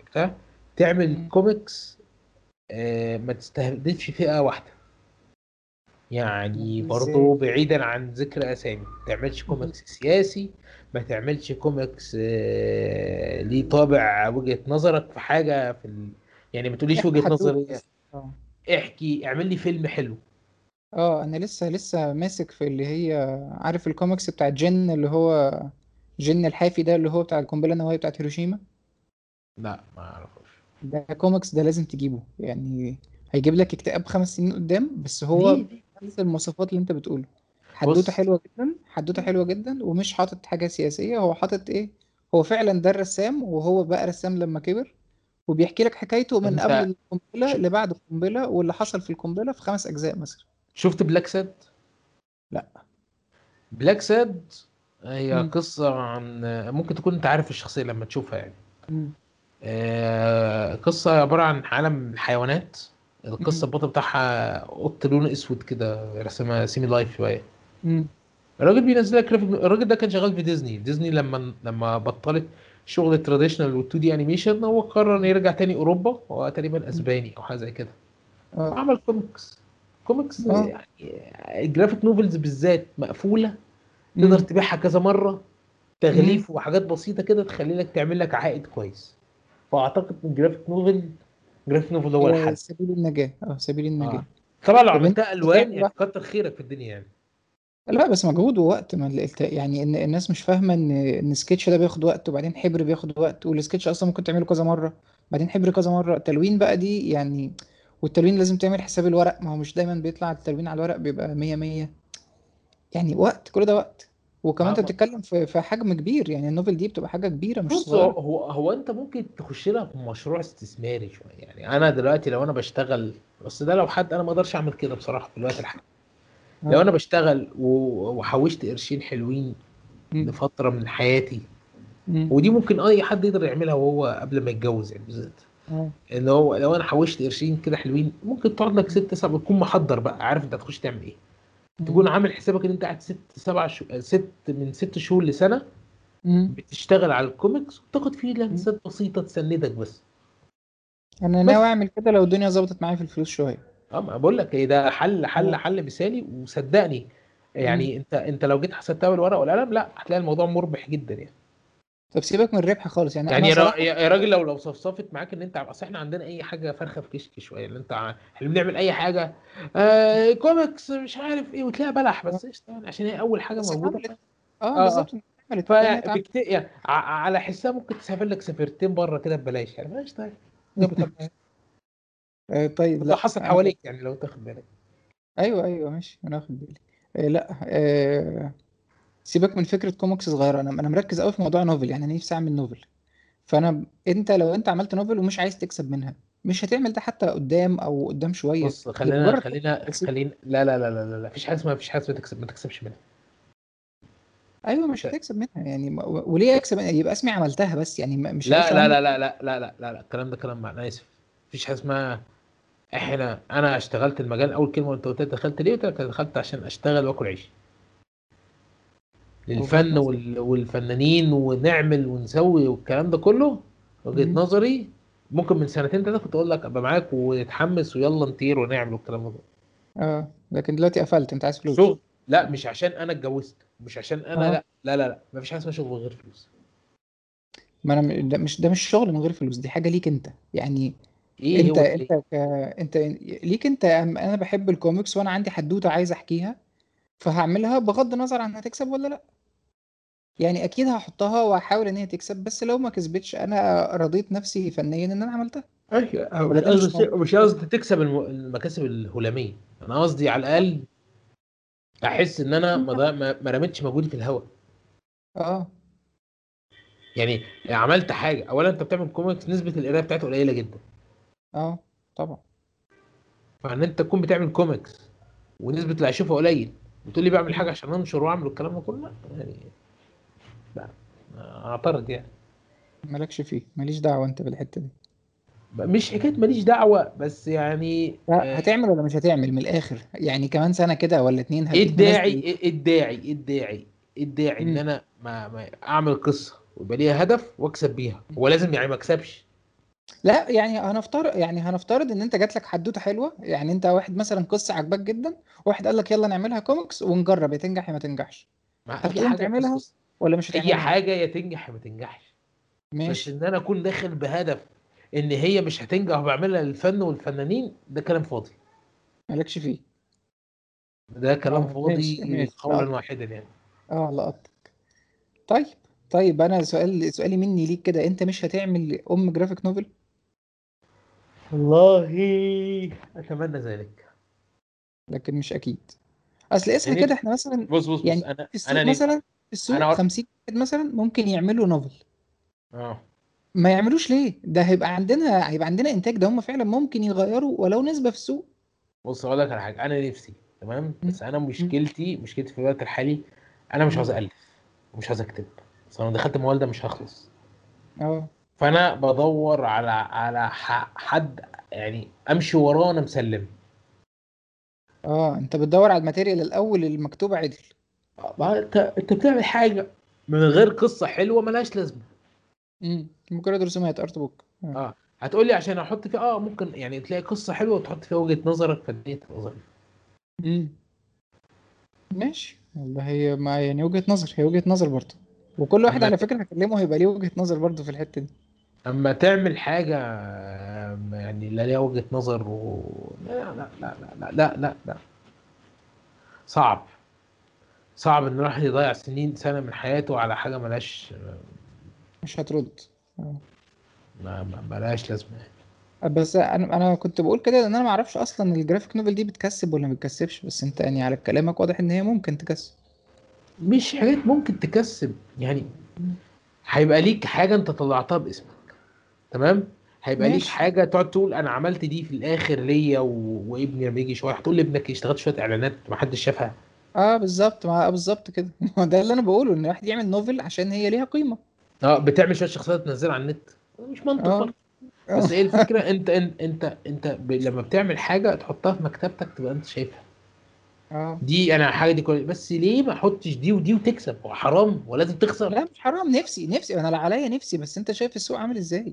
تعمل. كوميكس آه ما تستهدفش فئة واحدة يعني؟ برضه بعيدا عن ذكر أسامي. ما تعملش كوميكس سياسي ما تعملش كوميكس آه ليه طابع وجهة نظرك في حاجة في ال... يعني ما تقوليش حدوتة نظري. بس. آه. إحكي اعمل لي فيلم حلو. آه أنا لسه لسه ماسك في اللي هي عارف الكوميكس بتاع جين اللي هو جين الحافي ده اللي هو بتاع القنبلة النووية بتاعت هيروشيما؟ لا ما أعرفش ده كوميكس ده لازم تجيبه. يعني هيجيب لك اكتئاب خمس سنين قدام بس هو ليه؟ نفس المواصفات اللي انت بتقوله. حدوته بص. حلوة جدا حدوته حلوة جدا ومش حاطط حاجة سياسية هو حاطط إيه؟ هو فعلا ده الرسام وهو بقى رسام لما كبر وبيحكي لك حكايته من أنت قبل القنبلة لبعد القنبلة واللي حصل في القنبلة في خمس أجزاء مثلا. شفت بلاك ساد لا. بلاك ساد هي مم. قصة عن ممكن تكون أنت عارف الشخصية لما تشوفها يعني. مم. آه، قصة عبارة عن عالم الحيوانات. القصة مم. البطل بتاعها قط لون أسود كده رسمها semi life شوية مم. الراجل بينزل لك جرافيك الراجل ده كان شغال في ديزني ديزني لما لما بطلت شغل ال traditional وال 2D animation هو قرر إنه يرجع تاني أوروبا هو تقريبا أسباني أو حاجة زي كده آه وعمل comics comics آه يعني ال graphic novels بالذات مقفولة تقدر. تبيعها كذا مرة. تغليف وحاجات بسيطة كده تخلي لك تعمل لك عائد كويس فأعتقد إن ال graphic novel graphic novel هو الحل. سبيل النجاة. آه سبيل النجاة. آه طبعا لو عملتها ألوان يعني كتر خيرك في الدنيا يعني. لا بس مجهود ووقت. ما يعني ان الناس مش فاهمة ان إن السكتش ده بياخد وقت وبعدين حبر بياخد وقت والسكتش أصلا ممكن تعمله كذا مرة. بعدين حبر كذا مرة. التلوين بقى دي يعني والتلوين لازم تعمل حساب الورق. ما هو مش دايما بيطلع التلوين على الورق بيبقى مية مية. يعني وقت كل ده وقت. وكمان انت بتتكلم في في حجم كبير يعني ال novel دي بتبقى حاجة كبيرة مش بص هو صغيرة. هو هو انت ممكن تخش لها في مشروع استثماري شوية يعني أنا دلوقتي لو أنا بشتغل بس ده لو حد أنا ما أقدرش أعمل كده بصراحة في الوقت الحالي. لو آه. أنا بشتغل وحوشت قرشين حلوين. لفترة من حياتي. ودي ممكن أي حد يقدر يعملها وهو قبل ما يتجوز يعني بالذات. ان هو لو أنا حوشت قرشين كده حلوين ممكن تقعد لك ست سبع تكون محضر بقى عارف أنت هتخش تعمل إيه. تكون مم. عامل حسابك إن أنت قاعد ست سبع شو... ست من ست شهور لسنة مم. بتشتغل على الكوميكس وتاخد مم. freelance ات بسيطة تسندك بس أنا ناوي أعمل كده لو الدنيا ظبطت معايا في الفلوس شوية آه ما بقول لك إيه ده حل حل حل مثالي وصدقني مم. يعني أنت أنت لو جيت حسبتها بالورقة والقلم لأ هتلاقي الموضوع مربح جدا يعني طب سيبك من الربح خالص يعني يعني أنا يا راجل لو لو صفصفت معاك إن أنت أصل إحنا عندنا أي حاجة فرخه في كشك شوية اللي أنت إحنا بنعمل أي حاجة. آه كوميكس مش عارف إيه وتلاقيها بلح آه. بس قشطة يعني عشان هي أول حاجة موجودة. ف- آه آه بالظبط. اتعملت فبكت... يعني على حسها ممكن تسافر لك سفرتين بره كده ببلاش يعني. ماشي طيب آه طيب وده لا. حصل حواليك يعني لو تاخد بالك. أيوه أيوه ماشي. أنا واخد بالي. آه لا. آه سيبك من فكره كوميكس صغيره أنا أنا مركز قوي في موضوع novel يعني أنا نفسي اعمل novel فانا انت لو انت عملت novel ومش عايز تكسب منها مش هتعمل ده حتى قدام أو قدام شوية بص خلينا خلينا خلينا لا لا لا لا لا لا مفيش حاجة اسمها مفيش حاجة اسمها تكسب ما تكسبش منها أيوه مش هتكسب منها يعني وليه اكسب يبقى اسمي عملتها بس يعني مش لا لا لا لا لا لا لا لا لا الكلام ده كلام معناه اسف مفيش حاجة اسمها إحنا أنا اشتغلت المجال اول كلمه انت قلت دخلت ليه قلت دخلت عشان اشتغل واكل عيش للفن وال... والفنانين ونعمل ونسوي والكلام ده كله وجهة مم. نظري ممكن من سنتين ثلاثة كنت أقول لك أبقى معاك ونتحمس ويلا نطير ونعمل والكلام ده. آه لكن دلوقتي قفلت أنت عايز فلوس. شغل لا مش عشان أنا اتجوزت مش عشان أنا آه. لا لا لا لا مفيش حاجة اسمها شغل من غير فلوس. ما أنا ده مش ده مش شغل من غير فلوس دي حاجة ليك أنت. يعني إيه أنت أنت ك... أنت ليك أنت أنا بحب الكوميكس وأنا عندي حدوتة عايز أحكيها فهعملها بغض النظر عن هتكسب ولا لا. يعني أكيد هحطها وهحاول إن هي تكسب بس لو ما كسبتش أنا رضيت نفسي فنيا إن أنا عملتها. أيوه مش قصدي تكسب الم- المكاسب الهلامية. أنا قصدي على الأقل أحس إن أنا ما رميتش مجهودي في الهواء آه. يعني عملت حاجة. اولا أنت بتعمل كوميكس نسبة القراية بتاعته قليلة جدا. آه طبعا. فإن أنت تكون بتعمل كوميكس ونسبة اللي هيشوفها قليل وتقول لي بعمل حاجة عشان أنشر وأعمل الكلام ده كله؟ لا يعني اعترض يعني. مالكش فيه ماليش دعوة أنت بالحتة دي. مش حكاية ماليش دعوة بس يعني لا، هتعمل ولا مش هتعمل؟ من الآخر. يعني كمان سنة كده ولا اتنين إيه الداعي إيه الداعي إيه الداعي إيه الداعي إن. أنا ما, ما أعمل قصة ويبقى ليها هدف وأكسب بيها. هو لازم يعني ما أكسبش؟ لا يعني هنفترض يعني هنفترض إن أنت جات لك حدوتة حلوة. يعني أنت واحد مثلا قصة عجباك جدا واحد قال لك يلا نعملها كوميكس ونجرب يا تنجح يا ما تنجحش. مع هتقوم تعملها؟ بص- ولا مش أي هتعملها حاجة يا تنجح يا ما تنجحش. بس ماشي. إن أنا أكون داخل بهدف إن هي مش هتنجح وبعملها للفن والفنانين ده كلام فاضي. مالكش فيه. ده كلام آه، فاضي. قولا لأ. واحدا يعني. آه لقطتك طيب طيب أنا سؤال سؤالي مني ليك كده. أنت مش هتعمل أم جرافيك نوفل والله أتمنى ذلك. لكن مش أكيد. أصل اسمع يعني كده إحنا مثلا بص بص بص يعني أنا أنا مثلا السوق أنا عارف- 50 واحد مثلا ممكن يعملوا نوفل آه. ما يعملوش ليه؟ ده هيبقى عندنا هيبقى عندنا إنتاج ده هم فعلا ممكن يغيروا ولو نسبة في السوق. بص أقول لك على حاجة. أنا نفسي تمام. بس أنا مشكلتي مشكلتي في الوقت الحالي أنا مش. عاوز ألف. ومش عاوز أكتب. بس أنا دخلت موال ده مش هخلص. آه. فأنا بدور على على حد يعني أمشي وراه أنا مسلم. آه أنت بتدور على ال material الأول المكتوب عدل. انت انت بتعمل حاجة من غير قصة حلوة ملهاش لازمة. امم مجرد رسومات art book آه. آه. هتقول لي عشان أحط فيها آه ممكن يعني تلاقي قصة حلوة وتحط فيها وجهة نظرك فالدنيا تبقى ظريفه امم ماشي. والله هي ما يعني وجهة نظر هي وجهة نظر برضه. وكل واحد على فكرة هكلمه هيبقى ليه وجهة نظر برضه في الحتة دي. أما تعمل حاجة يعني لا ليها وجهة نظر و... لا لا لا لا لا لا لا, لا. صعب. صعب إن الواحد يضيع سنين سنة من حياته على حاجة ملهاش مش هترد. آه. ما- ملهاش لازمة. يعني. بس أنا أنا كنت بقول كده لأن أنا ما أعرفش أصلا الجرافيك نوفل دي بتكسب ولا ما بتكسبش بس أنت يعني على كلامك واضح إن هي ممكن تكسب. مش حاجات ممكن تكسب. يعني هيبقى ليك حاجة أنت طلعتها باسمك. تمام؟ هيبقى ليك. حاجة تقعد تقول أنا عملت دي في الآخر ليا و... وابني لما يجي شوية هتقول لابنك اشتغلت شوية إعلانات ما حدش شافها. آه بالظبط. ما بالظبط كده. ما ده اللي أنا بقوله إن الواحد يعمل نوفل عشان هي ليها قيمة. آه بتعمل شوية شخصيات تنزلها على النت. مش منطق آه. برضه. بس إيه الفكرة؟ أنت انت أنت, أنت ب... لما بتعمل حاجة تحطها في مكتبتك تبقى أنت شايفها. آه. دي أنا حاجة دي كويس. بس ليه ما أحطش دي ودي وتكسب؟ هو حرام؟ ولازم تخسر؟ لا مش حرام. نفسي نفسي. أنا لا عليا نفسي بس أنت شايف السوق عامل إزاي؟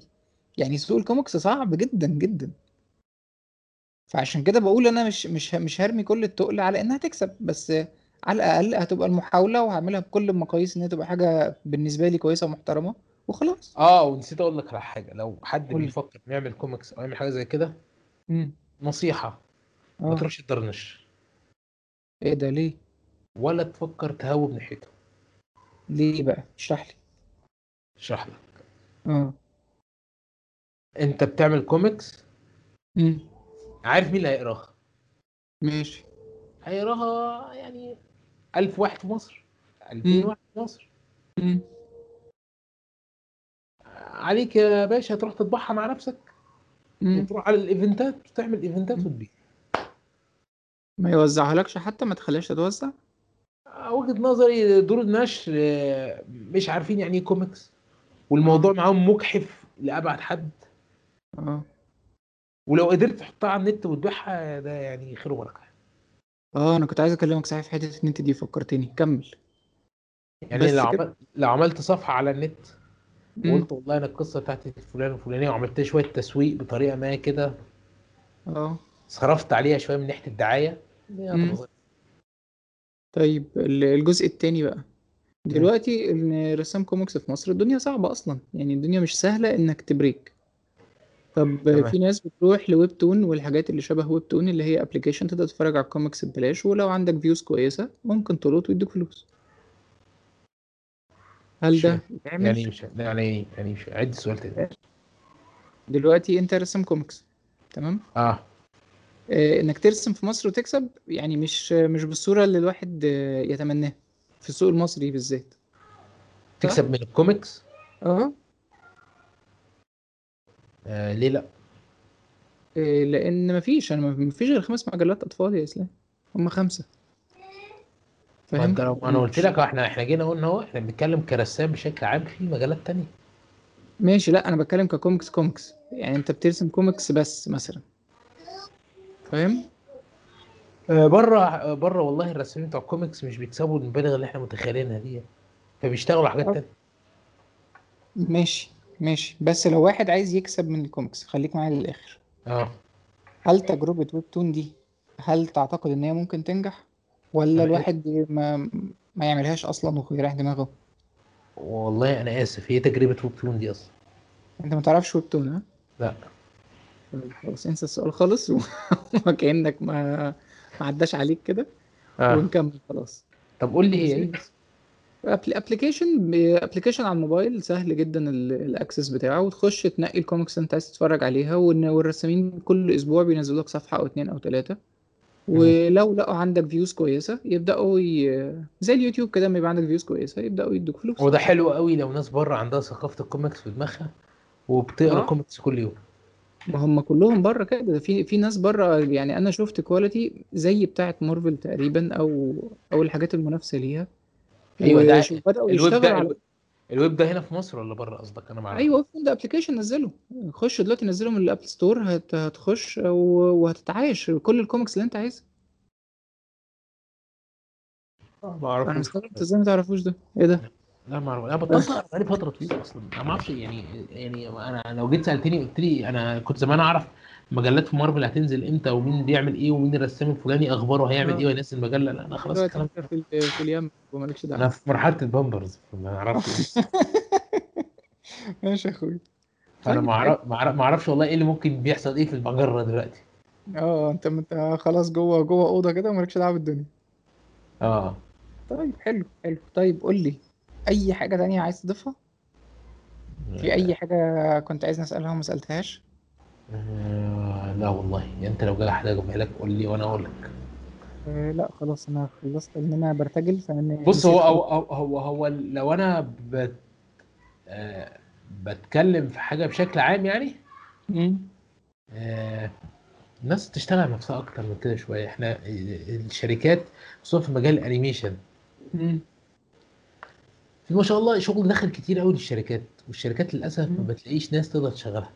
يعني سوق الكوميكس صعب جدا جدا. فعشان كده بقول أنا مش مش مش هرمي كل التقل على إنها تكسب بس على الأقل هتبقى المحاولة وهعملها بكل المقاييس ان هي تبقى حاجة بالنسبة لي كويسة ومحترمة وخلاص. آه ونسيت أقول لك على حاجة لو حد قول لي. بيفكر يعمل كوميكس أو يعمل حاجة زي كده نصيحة ما آه. تروحش تدرنش إيه ده ليه؟ ولا تفكر تهوب ناحيته. ليه بقى؟ اشرح لي. اشرح لك. آه. أنت بتعمل كوميكس امم عارف مين اللي هيقراها؟ ماشي. هيقراها يعني ألف واحد في مصر مم. 2000 واحد في مصر. امم عليك يا باشا تروح تطبعها مع نفسك امم وتروح على الإيفنتات وتعمل إيفنتات مم. وتبيع. ما يوزعها لكش حتى؟ ما تخليهاش تتوزع؟ وجهة نظري دور النشر آه، مش عارفين يعني إيه كوميكس والموضوع معاهم مجحف لأبعد حد. آه. ولو قدرت تحطها على النت وتبيعها ده يعني خير وبركة آه أنا كنت عايز أكلمك صحيح في حتة إن أنت دي فكرتني. كمل. يعني لو؟ عملت لو عملت صفحة على النت. وقلت والله أنا القصة بتاعتي فلان الفلانيه وعملت شوية تسويق بطريقة ما كده آه. صرفت عليها شوية من ناحية الدعاية. طيب ال- الجزء التاني بقى. دلوقتي إن رسام كوميكس في مصر الدنيا صعبة أصلا. يعني الدنيا مش سهلة إنك ت break. طب تمام. في ناس بتروح ل Webtoon والحاجات اللي شبه Webtoon اللي هي application تقدر تتفرج على الكوميكس ببلاش ولو عندك views كويسة ممكن تلوت ويدوك فلوس. هل مش ده. يعمل يعني مش يعني يعني مش عد السؤال تاني. دلوقتي انت رسام كوميكس تمام؟ آه. آه، انك ترسم في مصر وتكسب يعني مش مش بالصورة اللي الواحد آه، يتمناها في السوق المصري بالذات. تكسب من الكوميكس آه. آه ليه لا؟ إيه، لأن مفيش أنا مفيش غير خمس مجلات أطفال يا إسلام. هم خمسة. ما فاهم؟ لو أنا قلت لك إحنا إحنا جينا قلنا أهو إحنا بنتكلم كرسام بشكل عام في مجالات تانية. ماشي لا أنا بتكلم ككوميكس كوميكس. يعني أنت بترسم كوميكس بس مثلا. فاهم؟ آه بره بره والله الرسامين بتوع الكوميكس مش بيكسبوا المبالغ اللي إحنا متخيلينها دي فبيشتغلوا حاجات. تانية. ماشي. ماشي. بس لو واحد عايز يكسب من الكوميكس خليك معايا للآخر. آه. هل تجربة Webtoon دي هل تعتقد إن هي ممكن تنجح؟ ولا الواحد ما ما يعملهاش أصلا ويريح دماغه؟ والله أنا آسف. هي تجربة Webtoon دي أصلا. أنت ما تعرفش Webtoon ها؟ لا. خلاص انسى السؤال خالص و- وكأنك ما ما عداش عليك كده. آه. ونكمل خلاص. طب قول لي إيه؟ application application على الموبايل سهل جدا ال- ال access بتاعه. وتخش تنقي الكوميكس اللي انت عايز تتفرج عليها والرسامين كل أسبوع بينزلوا لك صفحة أو اتنين أو تلاتة. ولو لقوا عندك views كويسة يبدأوا ي... زي اليوتيوب كده لما يبقى عندك views كويسة يبدأوا يدوك فلوس. وده حلو قوي لو ناس بره عندها ثقافة الكوميكس في دماغها وبتقرأ آه. كوميكس كل يوم. ما هم كلهم بره كده. ده في في ناس بره يعني أنا شفت quality زي بتاعة مارفل تقريبا أو أو الحاجات المنافسة ليها. أيوه ده بدأوا الويب ده على الويب ده هنا في مصر ولا بره قصدك؟ أنا أعرفش أيوه ده application نزله. خش دلوقتي نزله من ال App Store هت... هتخش وهتتعايش كل الكوميكس اللي أنت عايزها. ما أنا أعرفش مستغرب إزاي ما تعرفوش ده؟ إيه ده؟ لا ما أعرف. أنا بطلت اقرا بقالي فترة طويلة أصلا. أنا ما أعرفش يعني يعني أنا لو جيت سألتني قلت لي أنا كنت زمان أعرف مجلات في مارفل هتنزل إمتى ومين بيعمل إيه ومين الرسام الفلاني أخباره هيعمل آه. إيه وينزل مجله لا أنا خلاص الكلام انت في, ال- في اليم ومالكش أنا دعوة. في مرحلة البامبرز ما أعرفش. ماشي يا أخوي. فانا طيب، ما اعرف ما أعرفش والله إيه اللي ممكن بيحصل إيه في المجرة دلوقتي. آه أنت أنت خلاص جوه جوه أوضة كده ومالكش دعوة بالدنيا. آه. طيب حلو حلو. طيب قول لي أي حاجة تانية عايز تضيفها؟ في أي حاجة كنت عايز نسالها وما سألتهاش؟ آه، لا والله يعني انت لو جاي حاجة اجيبها لك قول لي وأنا أقول لك آه لا خلاص أنا خلصت إن أنا برتجل فأنا بص هو. هو هو, هو لو أنا بت آه بتكلم في حاجة بشكل عام يعني. آه الناس تشتغل على نفسها أكتر من كده شوية إحنا الشركات خصوصا في مجال الأنيميشن. في ما شاء الله شغل داخل كتير قوي للشركات والشركات للأسف ما. بتلاقيش ناس تقدر تشغلها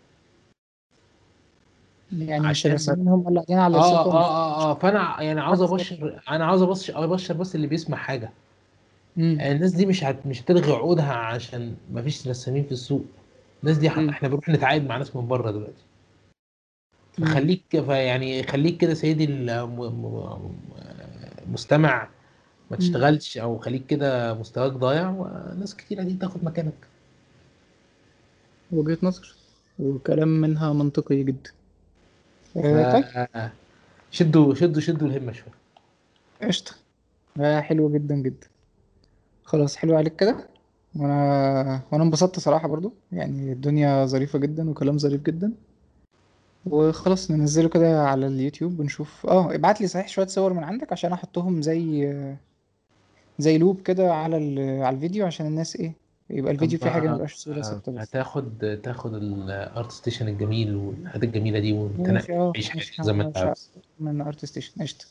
يعني مش عشان الرسامين هم اللي قاعدين على آه آه آه آه فأنا يعني عاوز أبشر أنا عاوز ابشر أبشر بس اللي بيسمع حاجة مم. الناس دي مش هت... مش هتلغي عقودها عشان ما فيش رسامين في السوق الناس دي ح... إحنا بنروح نتعاقد مع ناس من بره دلوقتي. فخليك فيعني خليك كده سيدي المستمع ما. تشتغلش أو خليك كده مستواك ضايع وناس كتير دي تاخد مكانك وجهة نظر وكلام منها منطقي جدا. آه طيب. شدوا شدوا شدوا الهمة شوية. قشطة. آه حلو جدا جدا. خلاص حلو عليك كده. وأنا وأنا انبسطت صراحة برضو. يعني الدنيا ظريفة جدا وكلام ظريف جدا. وخلاص ننزله كده على اليوتيوب ونشوف. آه ابعت لي صحيح شوية صور من عندك عشان أحطهم زي زي loop كده على ال... على الفيديو عشان الناس إيه يبقى الفيديو فيه حاجة ميبقاش صورة ثابتة بس. هتاخد تاخد ال ArtStation الجميل والحاجات الجميلة دي ماشي آه حياتك زي ما انت عاوز. من ArtStation قشطة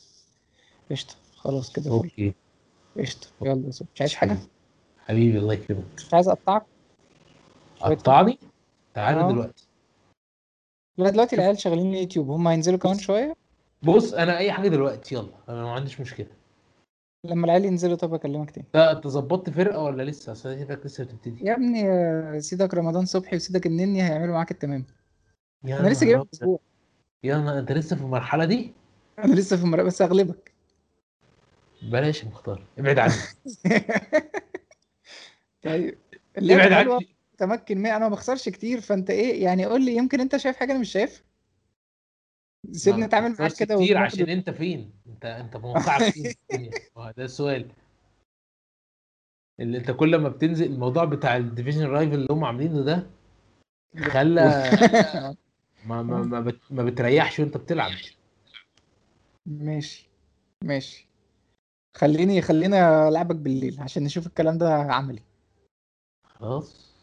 قشطة خلاص كده okay. قشطة يلا. مش عايز حاجة؟ حبيبي الله يكرمك. مش عايز أقطعك؟ قطعني؟ تعالى. دلوقتي. لا دلوقتي العيال شغالين يوتيوب هم هينزلوا كمان شوية؟ بص أنا أي حاجة دلوقتي يلا أنا ما عنديش مشكلة. لما العيال ينزلوا طب أكلمك تاني. لا أنت ظبطت فرقة ولا لسه؟ أصل شايفك لسه بتبتدي. يا ابني سيدك رمضان صبحي وسيدك النني هيعملوا معاك التمام. يا أنا لسه نهار جاي من أبيض. أسبوع. يا نهار أنت لسه في المرحلة دي؟ أنا لسه في المراقبة بس اغلبك بلاش يا مختار ابعد عني. طيب. ابعد عني. متمكن منها. أنا ما بخسرش كتير فأنت إيه يعني قول لي يمكن أنت شايف حاجة أنا مش شايفها؟ سيبني ما اتعامل معاك كده كتير عشان انت فين؟ انت انت موقعك فين ده السؤال. اللي انت كل ما بتنزل الموضوع بتاع ال Division Rivals اللي هم عاملينه ده خلى ما ما ما, بت ما بتريحش وانت بتلعب. ماشي ماشي. خليني خلينا ألعبك بالليل عشان نشوف الكلام ده عملي. خلاص.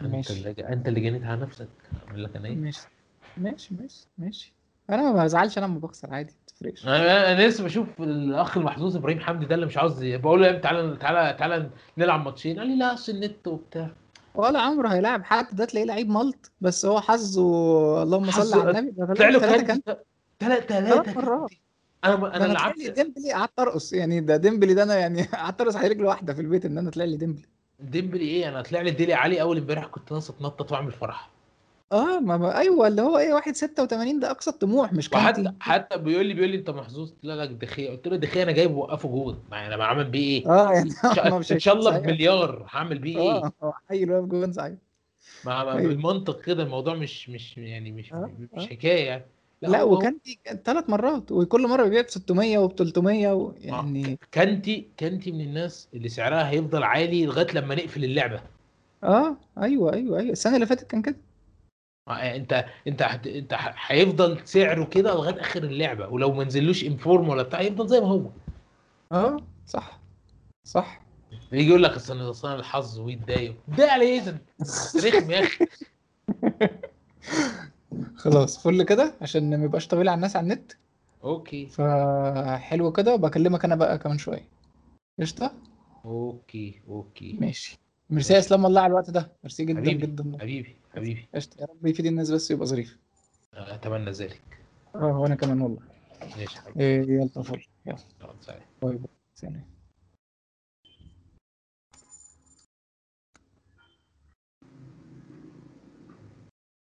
انت ماشي. اللي انت اللي جنيت على نفسك. اعمل لك أنا إيه؟ ماشي ماشي ماشي ماشي. أنا ما بزعلش أنا لما بخسر عادي ما تفرقش. أنا أنا لسه بشوف الاخ المحظوظ إبراهيم حمدي ده اللي مش عاوز بقول له تعالى تعالى تعالى نلعب ماتشين. قال لي لا اصل النت وبتاع. ولا عمره هيلاعب حد ده تلاقيه لعيب ملط بس هو حظه اللهم صل على النبي. طلع له ثلاثة كان كان ثلاث ثلاث ثلاثة مرات. أنا أنا لعبت ديمبلي قعدت ارقص يعني ده ديمبلي ده أنا يعني قعدت ارقص على رجل واحدة في البيت إن أنا طلع لي ديمبلي. ديمبلي إيه؟ أنا طلع لي ديلي ألي أول امبارح كنت ناقص اتنطط واعمل فرح آه ما ما أيوه اللي هو إيه واحد 86 ده أقصى الطموح مش وحتى كانتي حتى بيقول لي بيقول لي أنت محظوظ. قلت له لا دخيه قلت له دخيه أنا جايبه وقفه جون. ما أنا بعمل بيه إيه؟ آه يعني ما إن شاء الله. بمليار هعمل بيه إيه؟ آه هو حي الواد جون صحيح مع- أيوة. بالمنطق كده الموضوع مش مش يعني مش آه، مش آه. حكاية يعني. لا هو- وكانتي ثلاث مرات وكل مرة بيبيع ب 600 وب 300 و... يعني كانتي كانتي من الناس اللي سعرها هيفضل عالي لغاية لما نقفل اللعبة. آه أيوه أيوه أيوه. السنة اللي فاتت كان كده. انت انت هت- انت ه- هيفضل سعره كده لغاية آخر اللعبة ولو ما نزلوش انفورم ولا بتاع يفضل زي ما هو. آه صح صح. يجي يقول لك أصل أنا الحظ ويتضايق. ده على إيه ده؟ رخم يا أخي. خلاص فل كده عشان ما يبقاش طويل على الناس على النت. okay. فحلو كده وبكلمك أنا بقى كمان شوية. قشطة؟ okay okay. ماشي. ميرسي يا اسلام والله على الوقت ده. ميرسي جدا حبيبي جدا حبيبي. حبيبي. قشطة. يا رب يفيد الناس بس يبقى ظريف. أتمنى ذلك. آه وأنا كمان والله. ماشي حبيبي. إيه يلا فل يلا. باي باي. سلام.